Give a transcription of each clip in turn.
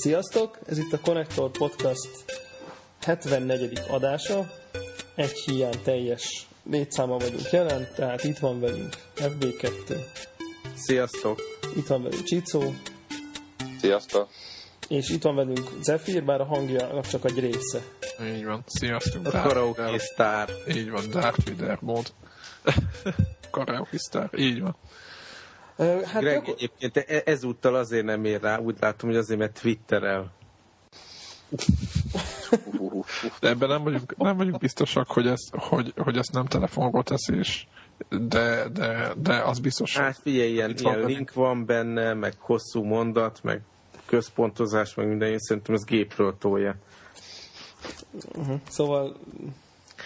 Sziasztok! Ez itt a Connector Podcast 74. adása. Egy hiány teljes létszáma vagyunk jelen, tehát itt van velünk FB2. Sziasztok! Itt van velünk Csicó. Sziasztok! És itt van velünk Zephyr, bár a hangjának csak egy része. Így van. Sziasztok. A karaoke sztár. Így van, Darth Vader mód. karaoke sztár. Így van. Hát Greg gyakor... egyébként e- ezúttal azért nem ér rá, úgy látom, hogy azért, mert Twitterel. De ebben nem vagyunk, nem vagyunk biztosak, hogy, ez, hogy, hogy ezt nem telefonról teszi, és de, de, de az biztos. Hát figyelj, ilyen, ilyen van link van benne, meg hosszú mondat, meg központozás, meg minden, én szerintem ez gépről tolja. Uh-huh. Szóval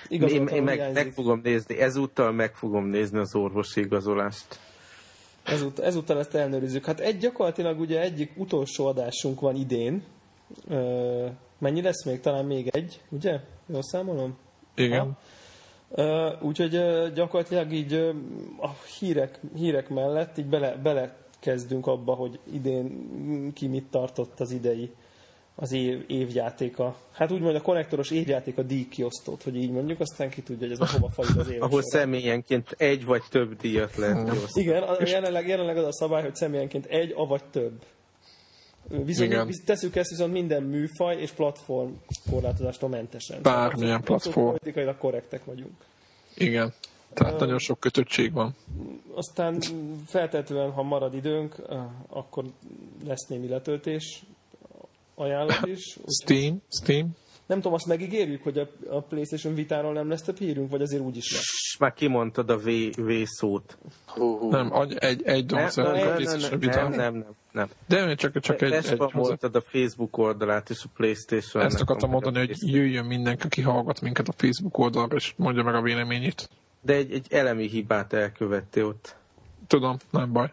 én, én meg, meg fogom nézni, ezúttal meg fogom nézni az orvosi igazolást. Ezút, ezúttal ezt elnőrizzük. Hát egy gyakorlatilag ugye egyik utolsó adásunk van idén. Ö, mennyi lesz még? Talán még egy, ugye? Jól számolom? Igen. Ö, úgyhogy gyakorlatilag így a hírek, hírek mellett így bele, bele kezdünk abba, hogy idén ki mit tartott az idei az év, évjátéka. Hát úgymond a konnektoros évjátéka díjkiosztót, hogy így mondjuk, aztán ki tudja, hogy ez a hova fajul az év. Ahol személyenként egy vagy több díjat lehet kiosztani. Igen, a, jelenleg, jelenleg az a szabály, hogy személyenként egy, avagy több. Viszont Igen. teszük ezt viszont minden műfaj és platform korlátozástól mentesen. Bármilyen platform. Politikailag korrektek vagyunk. Igen. Tehát uh, nagyon sok kötöttség van. Aztán feltétlenül, ha marad időnk, akkor lesz némi letöltés, ajánlott is. Steam, Steam. Nem tudom, azt megígérjük, hogy a, a PlayStation Vitáról nem lesz több hírünk, vagy azért úgy is lesz? Már kimondtad a V, v szót. Nem, egy, egy dolog nem, nem, nem, nem, nem, nem, nem. De csak, csak egy... egy mondtad a Facebook oldalát és a Playstation. Ezt akartam mondani, hogy jöjjön mindenki, aki hallgat minket a Facebook oldalra, és mondja meg a véleményét. De egy, egy elemi hibát elkövettél ott. Tudom, nem baj.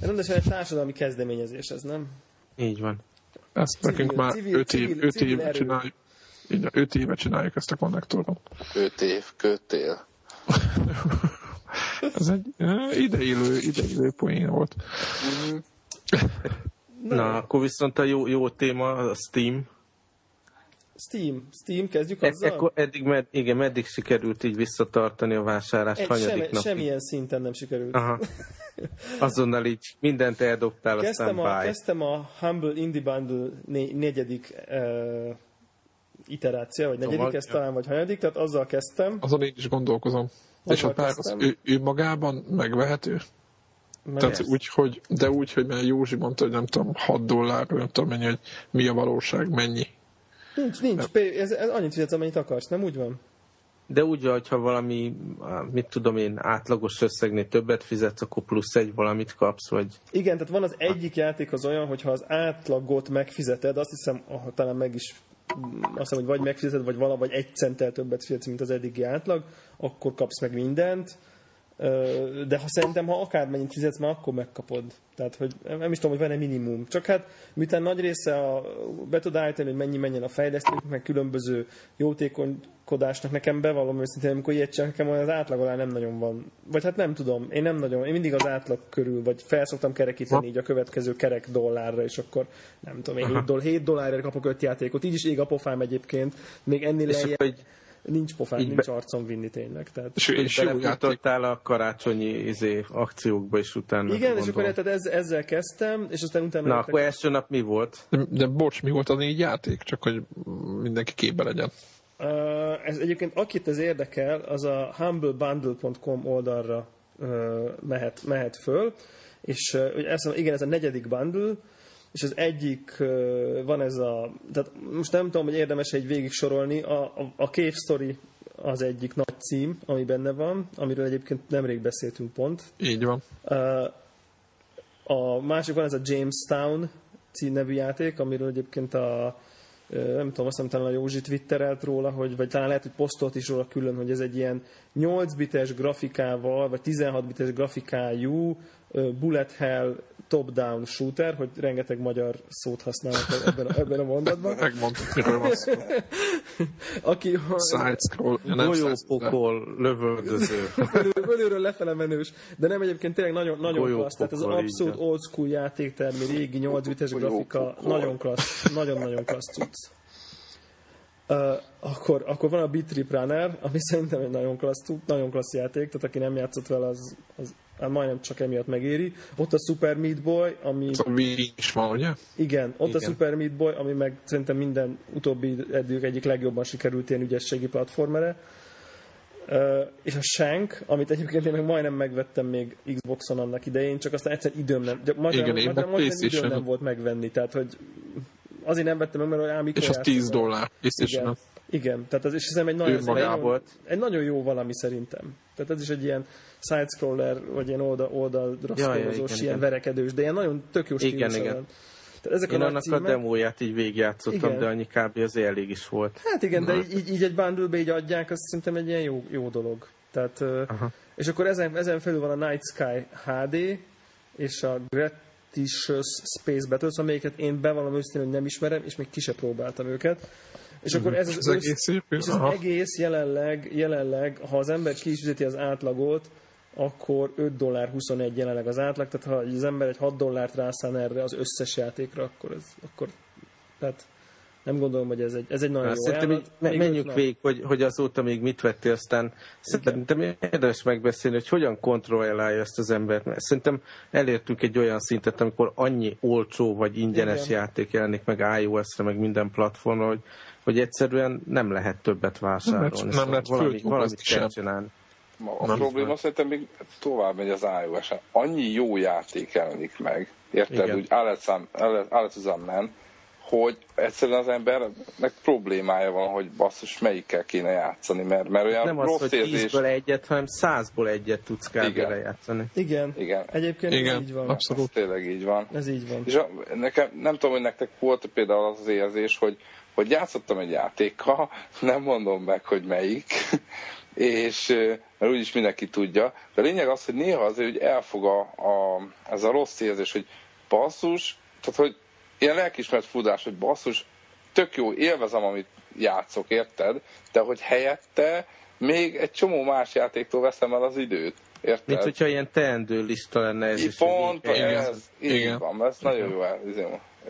Rendesen egy társadalmi kezdeményezés ez, nem? Így van. Ezt civil, nekünk már civil, öt, év, civil, öt civil éve csináljuk. Így, öt éve csináljuk ezt a konnektoron. Öt év, kötél. Ez egy ideillő, ideillő poén volt. Mm. Na, akkor viszont a jó, jó téma a Steam. Steam, Steam, kezdjük e- azzal? Ekkor, eddig, med, igen, meddig sikerült így visszatartani a vásárlást? Egy, semmi, semmilyen szinten nem sikerült. Aha. Azonnal így mindent eldobtál, kezdtem aztán a, Kezdtem a Humble Indie Bundle né- negyedik uh, iteráció, vagy negyedik, szóval, ez talán, vagy hanyadik, tehát azzal kezdtem. Azon én is gondolkozom. Azzal És a pár, az, ő, ő, magában megvehető? Meg Tehát úgy, hogy, de úgy, hogy mert Józsi mondta, hogy nem tudom, 6 dollár, nem tudom mennyi, hogy mi a valóság, mennyi. Nincs, nincs. Ez, ez annyit fizetsz, amennyit akarsz, nem úgy van? De úgy, hogyha valami, mit tudom én, átlagos összegnél többet fizetsz, akkor plusz egy valamit kapsz, vagy... Igen, tehát van az egyik játék az olyan, hogyha az átlagot megfizeted, azt hiszem, ah, talán meg is azt hiszem, hogy vagy megfizeted, vagy valahogy egy centtel többet fizetsz, mint az eddigi átlag, akkor kapsz meg mindent de ha szerintem, ha akármennyit fizetsz, már akkor megkapod. Tehát, hogy nem is tudom, hogy van-e minimum. Csak hát, miután nagy része a, be tud állítani, hogy mennyi menjen a fejlesztők, meg különböző jótékonykodásnak nekem bevallom őszintén, amikor ilyet csak nekem az átlag alá nem nagyon van. Vagy hát nem tudom, én nem nagyon, én mindig az átlag körül, vagy felszoktam kerekíteni így a következő kerek dollárra, és akkor nem tudom, én 7, doll, 7 dollárért kapok 5 játékot, így is ég a pofám egyébként, még ennél lejjebb. Hogy nincs pofán, így nincs be... arcom vinni tényleg. Tehát... És, és belefutottál a karácsonyi izé, akciókba is utána. Igen, és akkor tehát ez, ezzel kezdtem, és aztán utána... Na, akkor első nap mi volt? De, de bocs, mi volt a négy játék? Csak hogy mindenki képbe legyen. Uh, ez egyébként, akit ez érdekel, az a humblebundle.com oldalra uh, mehet, mehet föl, és uh, ez, igen, ez a negyedik bundle, és az egyik van ez a, tehát most nem tudom, hogy érdemes egy végig sorolni, a, a, a Cave Story az egyik nagy cím, ami benne van, amiről egyébként nemrég beszéltünk pont. Így van. A másik van ez a Jamestown nevű játék, amiről egyébként a nem tudom, azt hiszem a Józsi twitterelt róla, hogy, vagy talán lehet, hogy posztolt is róla külön, hogy ez egy ilyen 8 bites grafikával, vagy 16 bites grafikájú bullet hell top-down shooter, hogy rengeteg magyar szót használnak ebben a, ebben a mondatban. Megmondtuk, miről van szó. Aki... Side-scroll. Golyópokol, lövöldöző. Belülről lefele menős. De nem egyébként tényleg nagyon, nagyon klassz. Tehát ez az abszolút old school játék, tehát mi régi 8 bites grafika. Nagyon klassz. Nagyon-nagyon klassz cucc. Uh, akkor, akkor van a Beat Trip Runner, ami szerintem egy nagyon klassz, nagyon klassz játék, tehát aki nem játszott vele, az, az majdnem csak emiatt megéri. Ott a Super Meat Boy, ami... A Wii is van, ugye? Igen, ott igen. a Super Meat Boy, ami meg szerintem minden utóbbi eddig egyik legjobban sikerült ilyen ügyességi platformere. Uh, és a Shank, amit egyébként én meg majdnem megvettem még Xboxon annak idején, csak aztán egyszer időm nem, de magyar, Igen, meg magyar időm nem volt megvenni, tehát hogy azért nem vettem meg, mert olyan És az 10 dollár, Igen. Igen, tehát az, és hiszem egy nagyon, egy, volt. egy nagyon jó valami szerintem. Tehát ez is egy ilyen side-scroller, vagy ilyen oldal, oldalra Ja, ja, igen, ilyen igen. verekedős, de ilyen nagyon tök jó Igen, igen. van. Tehát ezek Én a annak nagy a címek, demóját így végigjátszottam, Igen. de annyi kb. az elég is volt. Hát igen, de így, így egy bundle így adják, azt szerintem egy ilyen jó, jó dolog. Tehát, Aha. és akkor ezen, ezen felül van a Night Sky HD, és a Gratious Space Battles, amelyiket én bevallom őszintén, hogy nem ismerem, és még ki se próbáltam őket. És akkor ez az, Az egész és az egész jelenleg, jelenleg, ha az ember ki is az átlagot, akkor 5 dollár 21 jelenleg az átlag, tehát ha az ember egy 6 dollárt rászán erre az összes játékra, akkor ez, akkor, tehát nem gondolom, hogy ez egy, ez egy nagyon Hát jó szerintem így me- Még menjük öt nap. végig, hogy, hogy azóta még mit vettél, aztán szerintem érdemes megbeszélni, hogy hogyan kontrollálja ezt az embert. Mert szerintem elértünk egy olyan szintet, amikor annyi olcsó vagy ingyenes Igen. játék jelenik meg iOS-re, meg minden platformra, hogy, hogy egyszerűen nem lehet többet vásárolni. Nem nem Szóval lehet valami, valamit sem. kell csinálni. A Nem. probléma szerintem még tovább megy az iOS-en. Annyi jó játék jelenik meg, érted? Igen. Úgy Alex hogy egyszerűen az embernek problémája van, hogy basszus melyikkel kéne játszani, mert, mert olyan Nem az, rossz hogy érzés. tízből egyet, hanem százból egyet tudsz kb. Igen. lejátszani. Igen, Igen, egyébként ez Igen, így van. ez abszolút. tényleg így van. Ez így van. És a, nekem, nem tudom, hogy nektek volt például az az érzés, hogy, hogy játszottam egy játékkal, nem mondom meg, hogy melyik, és mert úgyis mindenki tudja, de a lényeg az, hogy néha azért hogy elfog a, a, ez a rossz érzés, hogy basszus, tehát hogy ilyen lelkismert furdás, hogy basszus, tök jó, élvezem, amit játszok, érted? De hogy helyette még egy csomó más játéktól veszem el az időt. Érted? Mint hogyha ilyen teendő lista lenne ez Így is. pont, így- ez, így Igen. van, ez nagyon jó el,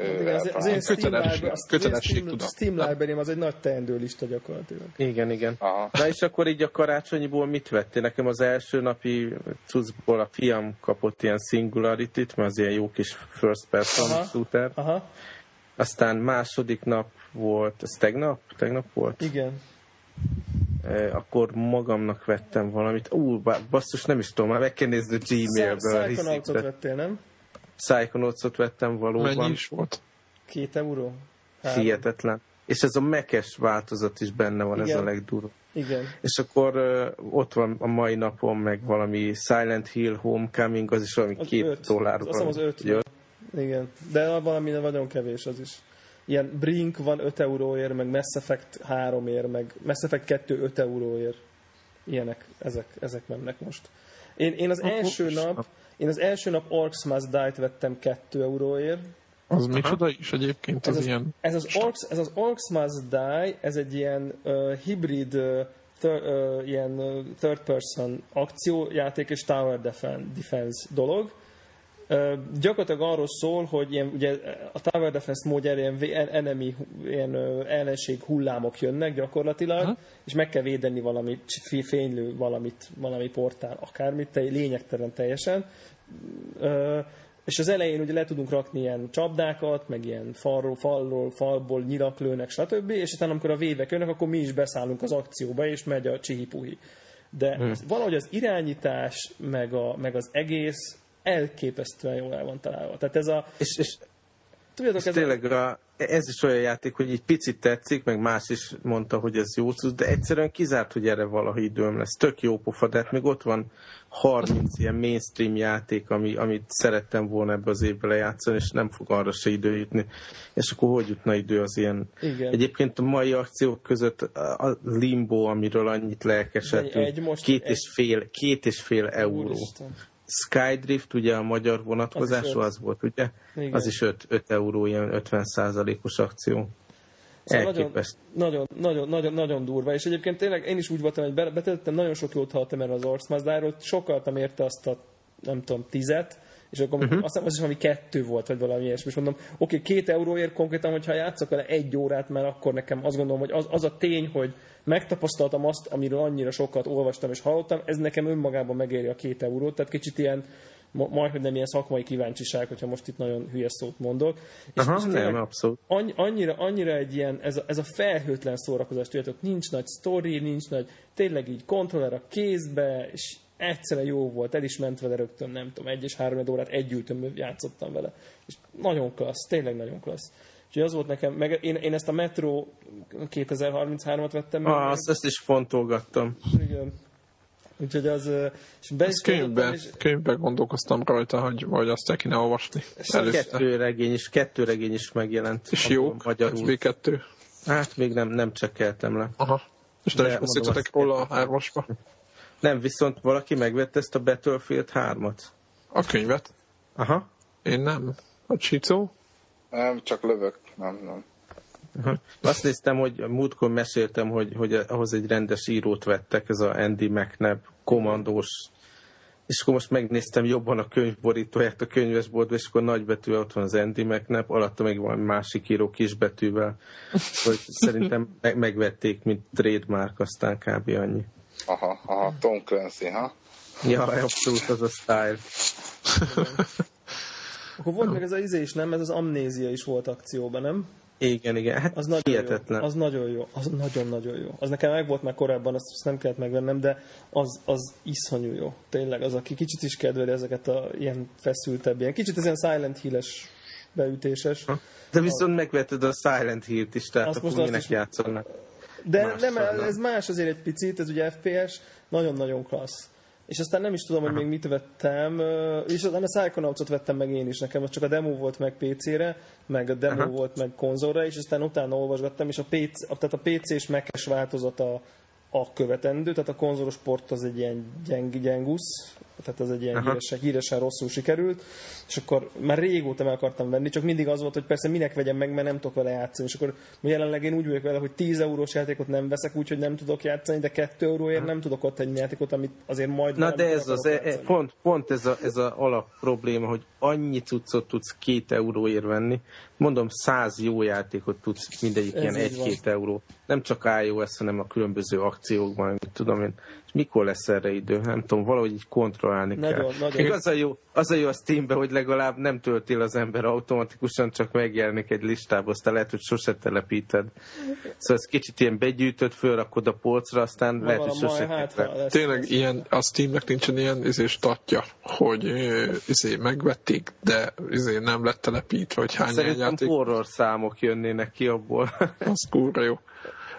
Igen, az, az én Kötelesség- kötelesség Steam, library az egy nagy teendő lista gyakorlatilag. Igen, igen. Aha. Na és akkor így a karácsonyiból mit vettél? Nekem az első napi cuccból a fiam kapott ilyen singularity-t, mert az ilyen jó kis first person Aha. shooter. Aha, Aztán második nap volt, ez tegnap? Tegnap volt? igen. E, akkor magamnak vettem valamit. Ú, basszus, nem is tudom, már meg kell nézni a Gmailből. receiptet. vettél, nem? Psychonauts-ot vettem valóban. Mennyi is volt? Két euró? Három. Hihetetlen. És ez a mekes változat is benne van, ez Igen. a legdurvább. Igen. És akkor uh, ott van a mai napon meg valami Silent Hill Homecoming, az is valami Az két öt. dollár. Azt hiszem az öt. Jött. Igen. De valami nagyon kevés az is. Ilyen Brink van 5 euróért, meg Mass Effect 3 ér, meg Mass Effect 2 5 euróért. Ilyenek, ezek, ezek mennek most. Én, én az első nap, én az első nap Orcs Must Die-t vettem 2 euróért. Az micsoda is egyébként, Ez az az, ilyen... ez az, Orcs, ez az Orcs Must Die, ez egy ilyen uh, hibrid uh, thir, uh, ilyen uh, third person akciójáték és tower defen- defense dolog. Gyakorlatilag arról szól, hogy ilyen, ugye a Tower Defense módjára ilyen enemy, ilyen ellenség hullámok jönnek gyakorlatilag, Aha. és meg kell védeni valami fénylő valamit, valami portál, akármit, te, lényegtelen teljesen. Uh, és az elején ugye le tudunk rakni ilyen csapdákat, meg ilyen falról, falról, falból nyirak lőnek, stb. És utána, amikor a vévek jönnek, akkor mi is beszállunk az akcióba, és megy a csihipuhi. De hmm. valahogy az irányítás, meg, a, meg az egész elképesztően jól el van találva. Tehát ez a... És, és, Tudjátok, és ez tényleg a, ez is olyan játék, hogy egy picit tetszik, meg más is mondta, hogy ez jó cucc, de egyszerűen kizárt, hogy erre valaha időm lesz. Tök jó pofa, de hát még ott van 30 ilyen mainstream játék, ami, amit szerettem volna ebbe az évbe lejátszani, és nem fog arra se idő jutni. És akkor hogy jutna idő az ilyen... Igen. Egyébként a mai akciók között a Limbo, amiről annyit Egy lelkesedtünk, most- két, egy- és fél, két és fél euró. Úristen. Skydrift, ugye a magyar vonatkozású az, az volt, ugye? Igen. Az is 5, 5 euró, ilyen 50 százalékos akció. Szóval nagyon, nagyon, nagyon, nagyon, nagyon durva, és egyébként tényleg én is úgy voltam, hogy betöltöttem, nagyon sok jót hallottam erre az Orcs Mazdáról, sokaltam érte azt a, nem tudom, tizet, és akkor uh-huh. azt hiszem, az is valami kettő volt, vagy valami ilyesmi, és mondom, oké, okay, két euróért konkrétan, hogyha játszok vele egy órát, mert akkor nekem azt gondolom, hogy az, az a tény, hogy megtapasztaltam azt, amiről annyira sokat olvastam és hallottam, ez nekem önmagában megéri a két eurót, tehát kicsit ilyen majd, hogy nem ilyen szakmai kíváncsiság, hogyha most itt nagyon hülye szót mondok. És Aha, nem, abszolút. Annyira, annyira egy ilyen, ez a, ez a felhőtlen szórakozás, tudjátok, nincs nagy sztori, nincs nagy, tényleg így kontroller a kézbe, és egyszerűen jó volt, el is ment vele rögtön, nem tudom, egy és három órát együtt játszottam vele. És nagyon klassz, tényleg nagyon klassz. Úgyhogy az volt nekem, meg én, én ezt a Metro 2033-at vettem meg. Ah, azt, azt is fontolgattam. Igen. Úgyhogy az... És be is könyvben, és... könyvben gondolkoztam rajta, hogy vagy azt el kéne olvasni. Kettő regény is, kettő regény is megjelent. És jó? Magyarul. kettő. Hát még nem, nem csekkeltem le. Aha. És te is beszéltetek róla a hármasba? Nem, viszont valaki megvette ezt a Battlefield 3-at. A könyvet? Aha. Én nem. A Csicó? Nem, csak lövök. Nem, nem. Aha. Azt néztem, hogy múltkor meséltem, hogy, hogy ahhoz egy rendes írót vettek, ez a Andy McNabb, komandós és akkor most megnéztem jobban a könyvborítóját a könyvesboltban, és akkor nagybetűvel ott van az Andy McNabb, alatta meg van másik író kisbetűvel, hogy szerintem megvették, mint trademark, aztán kb. annyi. Aha, aha, Tom Clancy, ha? Ja, abszolút az a style. Akkor volt még ez az izé is, nem? Ez az amnézia is volt akcióban, nem? Igen, igen, hát az nagyon hihetetlen. Jó. Az nagyon jó, az nagyon-nagyon jó. Az nekem meg volt már korábban, azt, azt nem kellett megvennem, de az, az iszonyú jó. Tényleg az, aki kicsit is kedveli ezeket a ilyen feszültebb, ilyen kicsit ez ilyen Silent Hill-es beütéses. De viszont a... megvetted a Silent Hill-t is, tehát azt akkor minek is... játszanak. De más nem, ez más azért egy picit, ez ugye FPS, nagyon-nagyon klassz. És aztán nem is tudom, hogy még mit vettem, és aztán a Psychonauts-ot vettem meg én is, nekem csak a demo volt meg PC-re, meg a demo Aha. volt meg konzolra, és aztán utána olvasgattam, és a PC, tehát a PC-s Mac-es változata a követendő, tehát a konzolos port az egy ilyen gyeng, gyengusz, tehát az egy ilyen híresen, híresen rosszul sikerült, és akkor már régóta meg akartam venni, csak mindig az volt, hogy persze minek vegyem meg, mert nem tudok vele játszani, és akkor jelenleg én úgy vagyok vele, hogy 10 eurós játékot nem veszek, úgyhogy nem tudok játszani, de 2 euróért nem tudok ott egy játékot, amit azért majd Na de ez az, e, pont, pont ez a, ez a alap probléma, hogy annyi cuccot tudsz 2 euróért venni, mondom, 100 jó játékot tudsz mindegyik ez ilyen 1-2 euró. Nem csak iOS, hanem a különböző akciókban, tudom én mikor lesz erre idő? Nem tudom, valahogy így kontrollálni nagyon, kell. Nagyon. Még az a, jó, az a jó a Steamben, hogy legalább nem töltél az ember automatikusan, csak megjelenik egy listába, aztán lehet, hogy sose telepíted. Szóval ez kicsit ilyen begyűjtött, fölrakod a polcra, aztán Ma lehet, hogy sose hát, Tényleg lesz. ilyen, a Steamnek nincsen ilyen izé statja, hogy izé megvették, de izé nem lett telepítve, hogy hány Szerintem játék. horror számok jönnének ki abból. az kurva jó.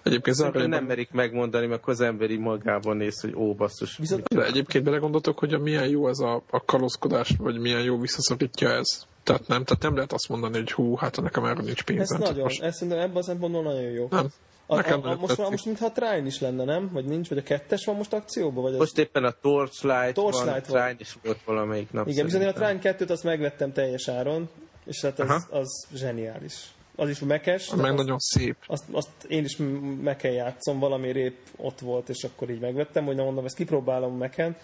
Egyébként Szerintem nem merik megmondani, mert az emberi magában néz, hogy ó, basszus. Viszont de egyébként belegondoltok, hogy a milyen jó ez a, a kalózkodás, vagy milyen jó visszaszorítja ez. Tehát nem, tehát nem lehet azt mondani, hogy hú, hát nekem erre nincs pénzem. Ez nagyon, most... ez szerintem ebben a szempontból nagyon jó. Nem. A, a, a, most, már, most mintha a Trine is lenne, nem? Vagy nincs? Vagy a kettes van most akcióban? Vagy most éppen a Torchlight, Torchlight van, a Trine is volt valamelyik nap. Igen, bizony a Trine 2-t azt megvettem teljes áron, és hát az, az zseniális az is mekes. Meg azt, nagyon szép. Azt, azt, én is meken játszom, valami rép ott volt, és akkor így megvettem, hogy nem mondom, ezt kipróbálom meken,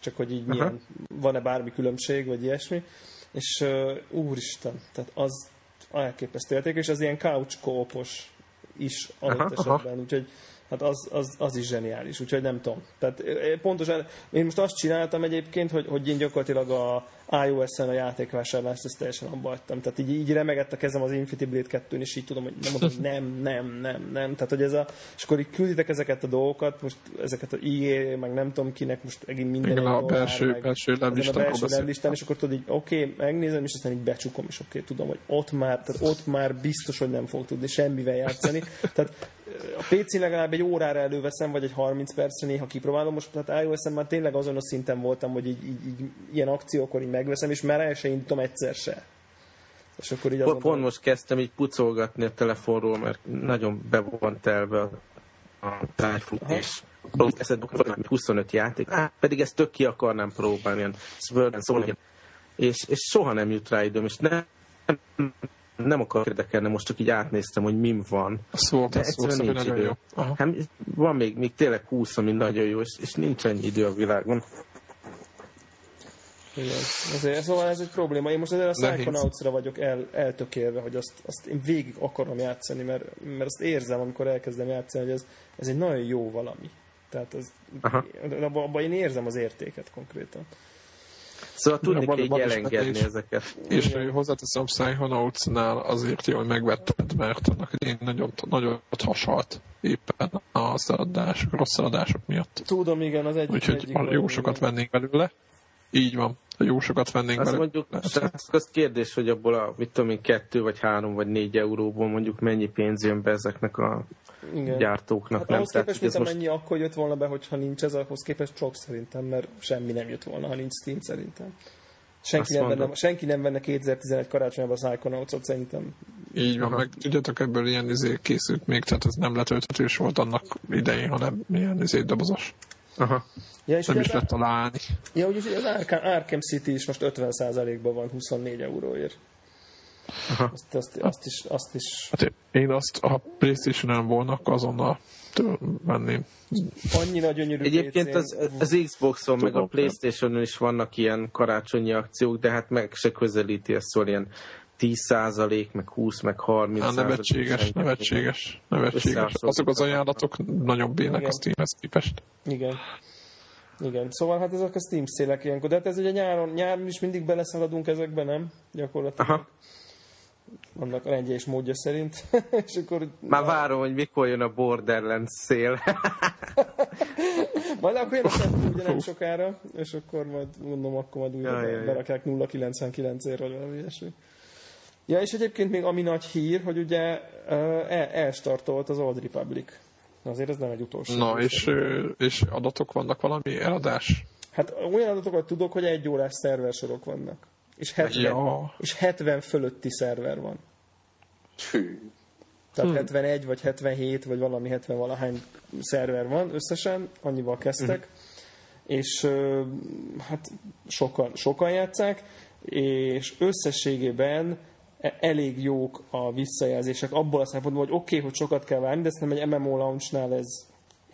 csak hogy így milyen, van-e bármi különbség, vagy ilyesmi. És uh, úristen, tehát az elképesztő érték, és az ilyen couch koopos is adott esetben, úgyhogy hát az, az, az is zseniális, úgyhogy nem tudom. Tehát pontosan, én most azt csináltam egyébként, hogy, hogy én gyakorlatilag a, iOS-en a játékvásárlást, ezt teljesen abba hagytam. Tehát így, így remegett a kezem az Infinity Blade 2 és így tudom, hogy nem mondom, hogy nem, nem, nem, nem. Tehát, hogy ez a, és akkor így külditek ezeket a dolgokat, most ezeket a IE, meg nem tudom kinek, most megint minden Igen, a belső, meg, belső leblistán, a belső leblistán, és akkor tudod így, oké, okay, megnézem, és aztán így becsukom, és oké, okay, tudom, hogy ott már, tehát ott már biztos, hogy nem fog tudni semmivel játszani. Tehát a PC legalább egy órára előveszem, vagy egy 30 percre néha kipróbálom. Most tehát iOS-en már tényleg azon a szinten voltam, hogy így, így, így ilyen akciókor így megveszem, és már el se indítom egyszer se. És akkor így pont, pont most kezdtem így pucolgatni a telefonról, mert nagyon be van telve a, a tájfutás eszed 25 játék, á, pedig ezt tök ki akarnám próbálni, ilyen szól, és, és soha nem jut rá időm, és nem, nem akar érdekelni, most csak így átnéztem, hogy mim van. Szóval, de egyszerűen nincs idő. Jó. Hát, van még, még tényleg 20, ami nagyon jó, és, és nincs ennyi idő a világon. Igen. Ezért, szóval ez egy probléma. Én most azért a Psychonauts-ra vagyok el, eltökélve, hogy azt, azt én végig akarom játszani, mert, mert azt érzem, amikor elkezdem játszani, hogy ez, ez egy nagyon jó valami. Tehát ez, abban abba én érzem az értéket konkrétan. Szóval tudni kell így elengedni ezeket. És Igen. hozzáteszem Psychonauts-nál azért jó, hogy megvetted, mert annak én nagyon, nagyon hasalt éppen a szaladások, rossz szaladások miatt. Tudom, igen, az egyik. Úgyhogy egyik jó sokat igen. vennénk belőle. Így van. Jó sokat vennénk Azt belőle. mondjuk, az, az kérdés, hogy abból a, mit tudom én, kettő vagy három vagy négy euróból mondjuk mennyi pénz jön be ezeknek a igen. gyártóknak. Hát nem? ahhoz képest, mint most... amennyi akkor jött volna be, hogyha nincs ez, ahhoz képest sok szerintem, mert semmi nem jött volna, ha nincs Steam szerintem. Senki nem, venne, senki nem venne 2011 karácsonyában a Psychonauts-ot szerintem. Így van, meg tudjátok, ebből ilyen izé készült még, tehát ez nem letölthetős volt annak idején, hanem ilyen izé dobozos. Aha. Ja, és nem is lehet találni. Ja, úgyis az Arkham, Arkham City is most 50%-ban van 24 euróért. Aha. Azt, azt, azt, is, azt is... Hát én azt, ha Playstation-en volna, azonnal venném. Annyira gyönyörű Egyébként az, az Xboxon meg a Playstation-on is vannak ilyen karácsonyi akciók, de hát meg se közelíti ezt szóval ilyen 10 meg 20, meg 30% hát nevetséges, nevetséges, nevetséges. Azok az ajánlatok nagyon bének a Steamhez képest. Igen. Igen, szóval hát ezek a Steam szélek ilyenkor, de hát ez ugye nyáron, nyáron is mindig beleszaladunk ezekbe, nem? Gyakorlatilag. Aha annak rendje és módja szerint. és akkor, Már a... várom, hogy mikor jön a Borderlands szél. majd akkor jön a kettő ugye nem sokára, és akkor majd mondom, akkor majd újra ja, berakják 0,99 vagy valami ilyesmi. Ja, és egyébként még ami nagy hír, hogy ugye el, elstartolt az Old Republic. Azért ez nem egy utolsó. Na, és, és adatok vannak valami eladás? Hát olyan adatokat tudok, hogy egy órás szerversorok vannak. És 70, ja. és 70 fölötti szerver van. Hű. Tehát hmm. 71 vagy 77 vagy valami 70 valahány szerver van összesen, annyival kezdtek. Hmm. És hát sokan, sokan játszák, és összességében e, elég jók a visszajelzések abból a szempontból, hogy oké, okay, hogy sokat kell várni, de szerintem egy MMO launch-nál ez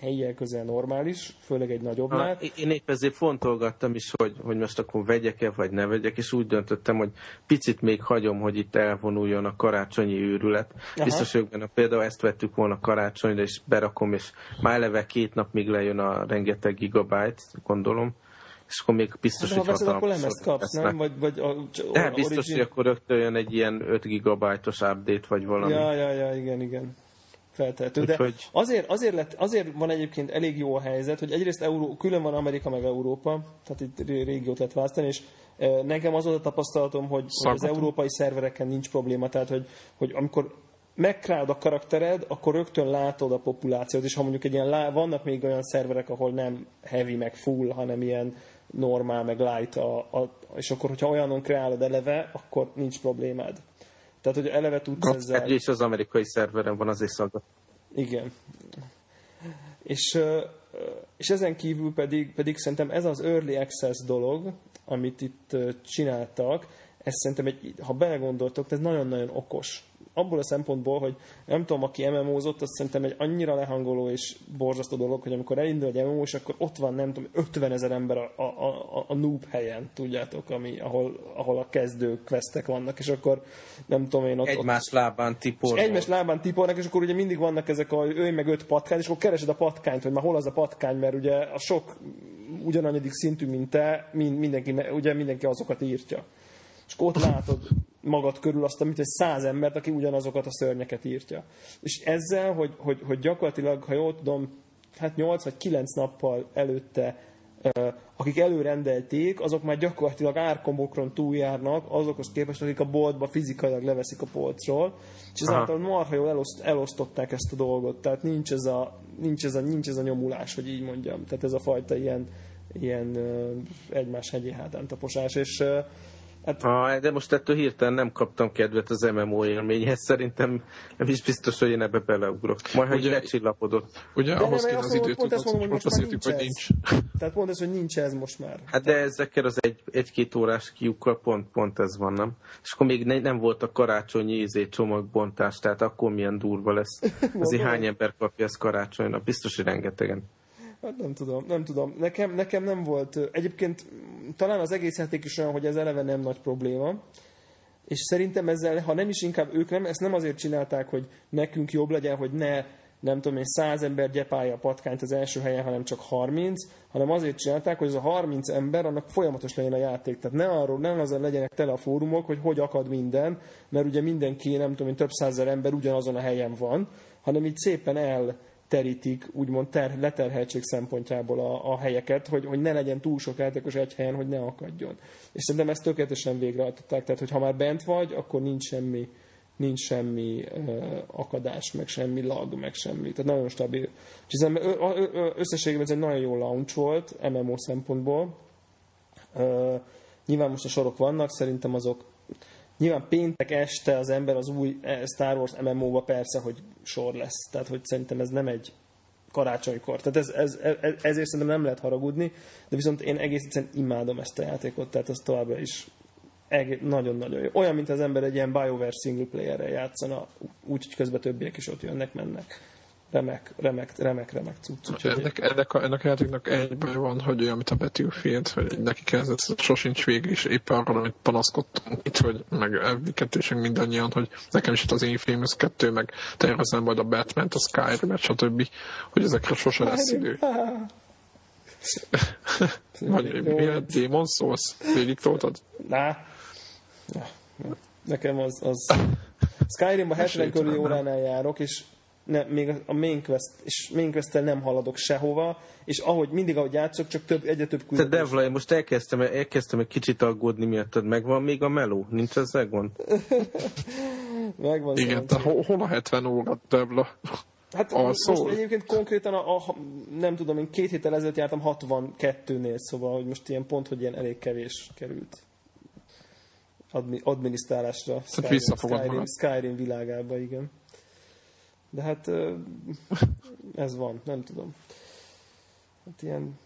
helyiek közel normális, főleg egy nagyobbnál. Ha, én épp ezért fontolgattam is, hogy, hogy most akkor vegyek-e, vagy ne vegyek, és úgy döntöttem, hogy picit még hagyom, hogy itt elvonuljon a karácsonyi őrület. Aha. Biztos hogy benne, például ezt vettük volna karácsonyra, és berakom, és már eleve két nap még lejön a rengeteg gigabyte, gondolom és akkor még biztos, hát, hogy ha veszed, akkor lemezt kapsz, nem? Vagy, vagy a, De biztos, origin... hogy akkor rögtön jön egy ilyen 5 gigabajtos update, vagy valami. Ja, ja, ja, igen, igen feltehető. De Úgyhogy... azért, azért, lett, azért van egyébként elég jó a helyzet, hogy egyrészt Euró, külön van Amerika meg Európa, tehát itt régiót lehet választani, és e, nekem az volt a tapasztalatom, hogy, hogy az európai szervereken nincs probléma, tehát hogy, hogy amikor megkrád a karaktered, akkor rögtön látod a populációt, és ha mondjuk egy ilyen, vannak még olyan szerverek, ahol nem heavy, meg full, hanem ilyen normál, meg light, a, a, és akkor, hogyha olyanon kreálod eleve, akkor nincs problémád. Tehát, hogy eleve tudsz a, ezzel... És az amerikai szerveren van azért szaggat. Igen. És, és ezen kívül pedig, pedig szerintem ez az early access dolog, amit itt csináltak, ez szerintem, egy, ha belegondoltok, ez nagyon-nagyon okos abból a szempontból, hogy nem tudom, aki MMO-zott, azt szerintem egy annyira lehangoló és borzasztó dolog, hogy amikor elindul egy MMO, és akkor ott van, nem tudom, 50 ezer ember a, a, a, a noob helyen, tudjátok, ami, ahol, ahol a kezdő questek vannak, és akkor nem tudom én ott... Egymás ott, lábán tipornak. Egymás lábán tipornak, és akkor ugye mindig vannak ezek a ő meg öt patkány, és akkor keresed a patkányt, hogy már hol az a patkány, mert ugye a sok ugyanannyidik szintű, mint te, mindenki, ugye mindenki azokat írtja. És ott látod magad körül azt, amit egy száz embert, aki ugyanazokat a szörnyeket írtja. És ezzel, hogy, hogy, hogy gyakorlatilag, ha jól tudom, hát 8 vagy 9 nappal előtte akik előrendelték, azok már gyakorlatilag árkombokron túljárnak azokhoz képest, akik a boltba fizikailag leveszik a polcról, és ezáltal marha jól eloszt, elosztották ezt a dolgot, tehát nincs ez, a, nincs, ez a, nincs ez a nyomulás, hogy így mondjam, tehát ez a fajta ilyen, ilyen egymás hegyi hátán taposás, és Hát... Ah, de most ettől hirtelen nem kaptam kedvet az MMO élményhez. Szerintem nem is biztos, hogy én ebbe beleugrok. Majd, ha ugye, lecsillapodott. Ugye de ahhoz kéne az időt, pont ezt mondom, hogy most, most már nincs, hogy nincs. Tehát pont ez, hogy nincs ez most már. Hát de ezekkel az egy, egy-két órás kiukkal pont, pont ez van, nem? És akkor még ne, nem volt a karácsonyi ízé csomagbontás, tehát akkor milyen durva lesz. Azért hány ember kapja ezt karácsonyra? Biztos, hogy rengetegen. Hát nem tudom, nem tudom. Nekem, nekem nem volt. Egyébként talán az egész játék is olyan, hogy ez eleve nem nagy probléma. És szerintem ezzel, ha nem is inkább ők nem, ezt nem azért csinálták, hogy nekünk jobb legyen, hogy ne nem tudom én, száz ember gyepálja a patkányt az első helyen, hanem csak 30, hanem azért csinálták, hogy ez a 30 ember, annak folyamatos legyen a játék. Tehát ne arról, nem azon legyenek tele a fórumok, hogy hogy akad minden, mert ugye mindenki, nem tudom én, több százezer ember ugyanazon a helyen van, hanem így szépen el terítik úgymond ter, leterheltség szempontjából a, a helyeket, hogy, hogy ne legyen túl sok játékos egy helyen, hogy ne akadjon. És szerintem ezt tökéletesen végrehajtották, tehát hogy ha már bent vagy, akkor nincs semmi, nincs semmi uh, akadás, meg semmi lag, meg semmi. Tehát nagyon stabil. Hiszen összességében ez egy nagyon jó launch volt MMO szempontból. Uh, nyilván most a sorok vannak, szerintem azok Nyilván péntek este az ember az új eh, Star Wars MMO-ba persze, hogy sor lesz. Tehát, hogy szerintem ez nem egy karácsonykor. Tehát ez, ez, ez, ezért szerintem nem lehet haragudni, de viszont én egész egyszerűen imádom ezt a játékot, tehát az továbbra is nagyon-nagyon jó. Olyan, mint az ember egy ilyen BioWare single player-rel játszana, úgy, hogy közben többiek is ott jönnek, mennek remek, remek, remek, remek cucc. Ennek, ennek, a, ennek a játéknak egy baj van, hogy olyan, mint a Battlefield, hogy neki kezdett sosincs végig, és éppen arra, amit panaszkodtunk itt, hogy meg kettősünk mindannyian, hogy nekem is itt az Infamous 2, meg tervezem majd a batman a Skyrim-et, stb., hogy ezekre sose lesz idő. Vagy milyen Demon Souls? Végig toltad? Na. Nekem az, az Skyrim a 70 körüli óránál járok, és ne, még a main quest, és main quest nem haladok sehova, és ahogy mindig, ahogy játszok, csak több, egyre több küldetés. Te Devla, én most elkezdtem, elkezdtem egy kicsit aggódni miattad. Megvan még a meló? Nincs ez gond? Megvan. Igen, de hol, hol a 70 óra, Devla? Hát a, most szól. egyébként konkrétan a, a, nem tudom, én két héttel ezelőtt jártam 62-nél, szóval hogy most ilyen pont, hogy ilyen elég kevés került admi, adminisztrálásra Skyrim, Skyrim, Skyrim világába, igen. De hát ez van, nem tudom. Hát ilyen,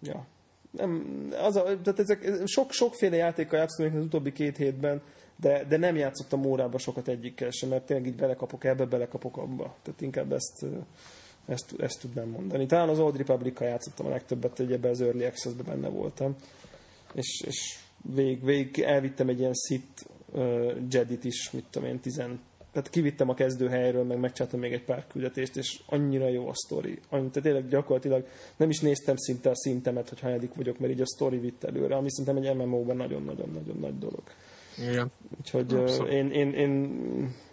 ja. Nem, az a, tehát ezek, sok, sokféle játékkal játszottam az utóbbi két hétben, de, de nem játszottam órába sokat egyikkel sem, mert tényleg így belekapok ebbe, belekapok abba. Tehát inkább ezt, ezt, ezt tudnám mondani. Talán az Old republic játszottam a legtöbbet, hogy ebbe az Early Access-be benne voltam. És, és végig, végig elvittem egy ilyen Sith uh, Jedit is, mit tudom én, tehát kivittem a kezdőhelyről, meg megcsináltam még egy pár küldetést, és annyira jó a sztori. Annyi, tehát tényleg gyakorlatilag nem is néztem szinte a szintemet, hogy hanyadik vagyok, mert így a sztori vitt előre, ami szerintem egy MMO-ban nagyon-nagyon-nagyon nagy dolog. Igen. Úgyhogy uh, én, én, én,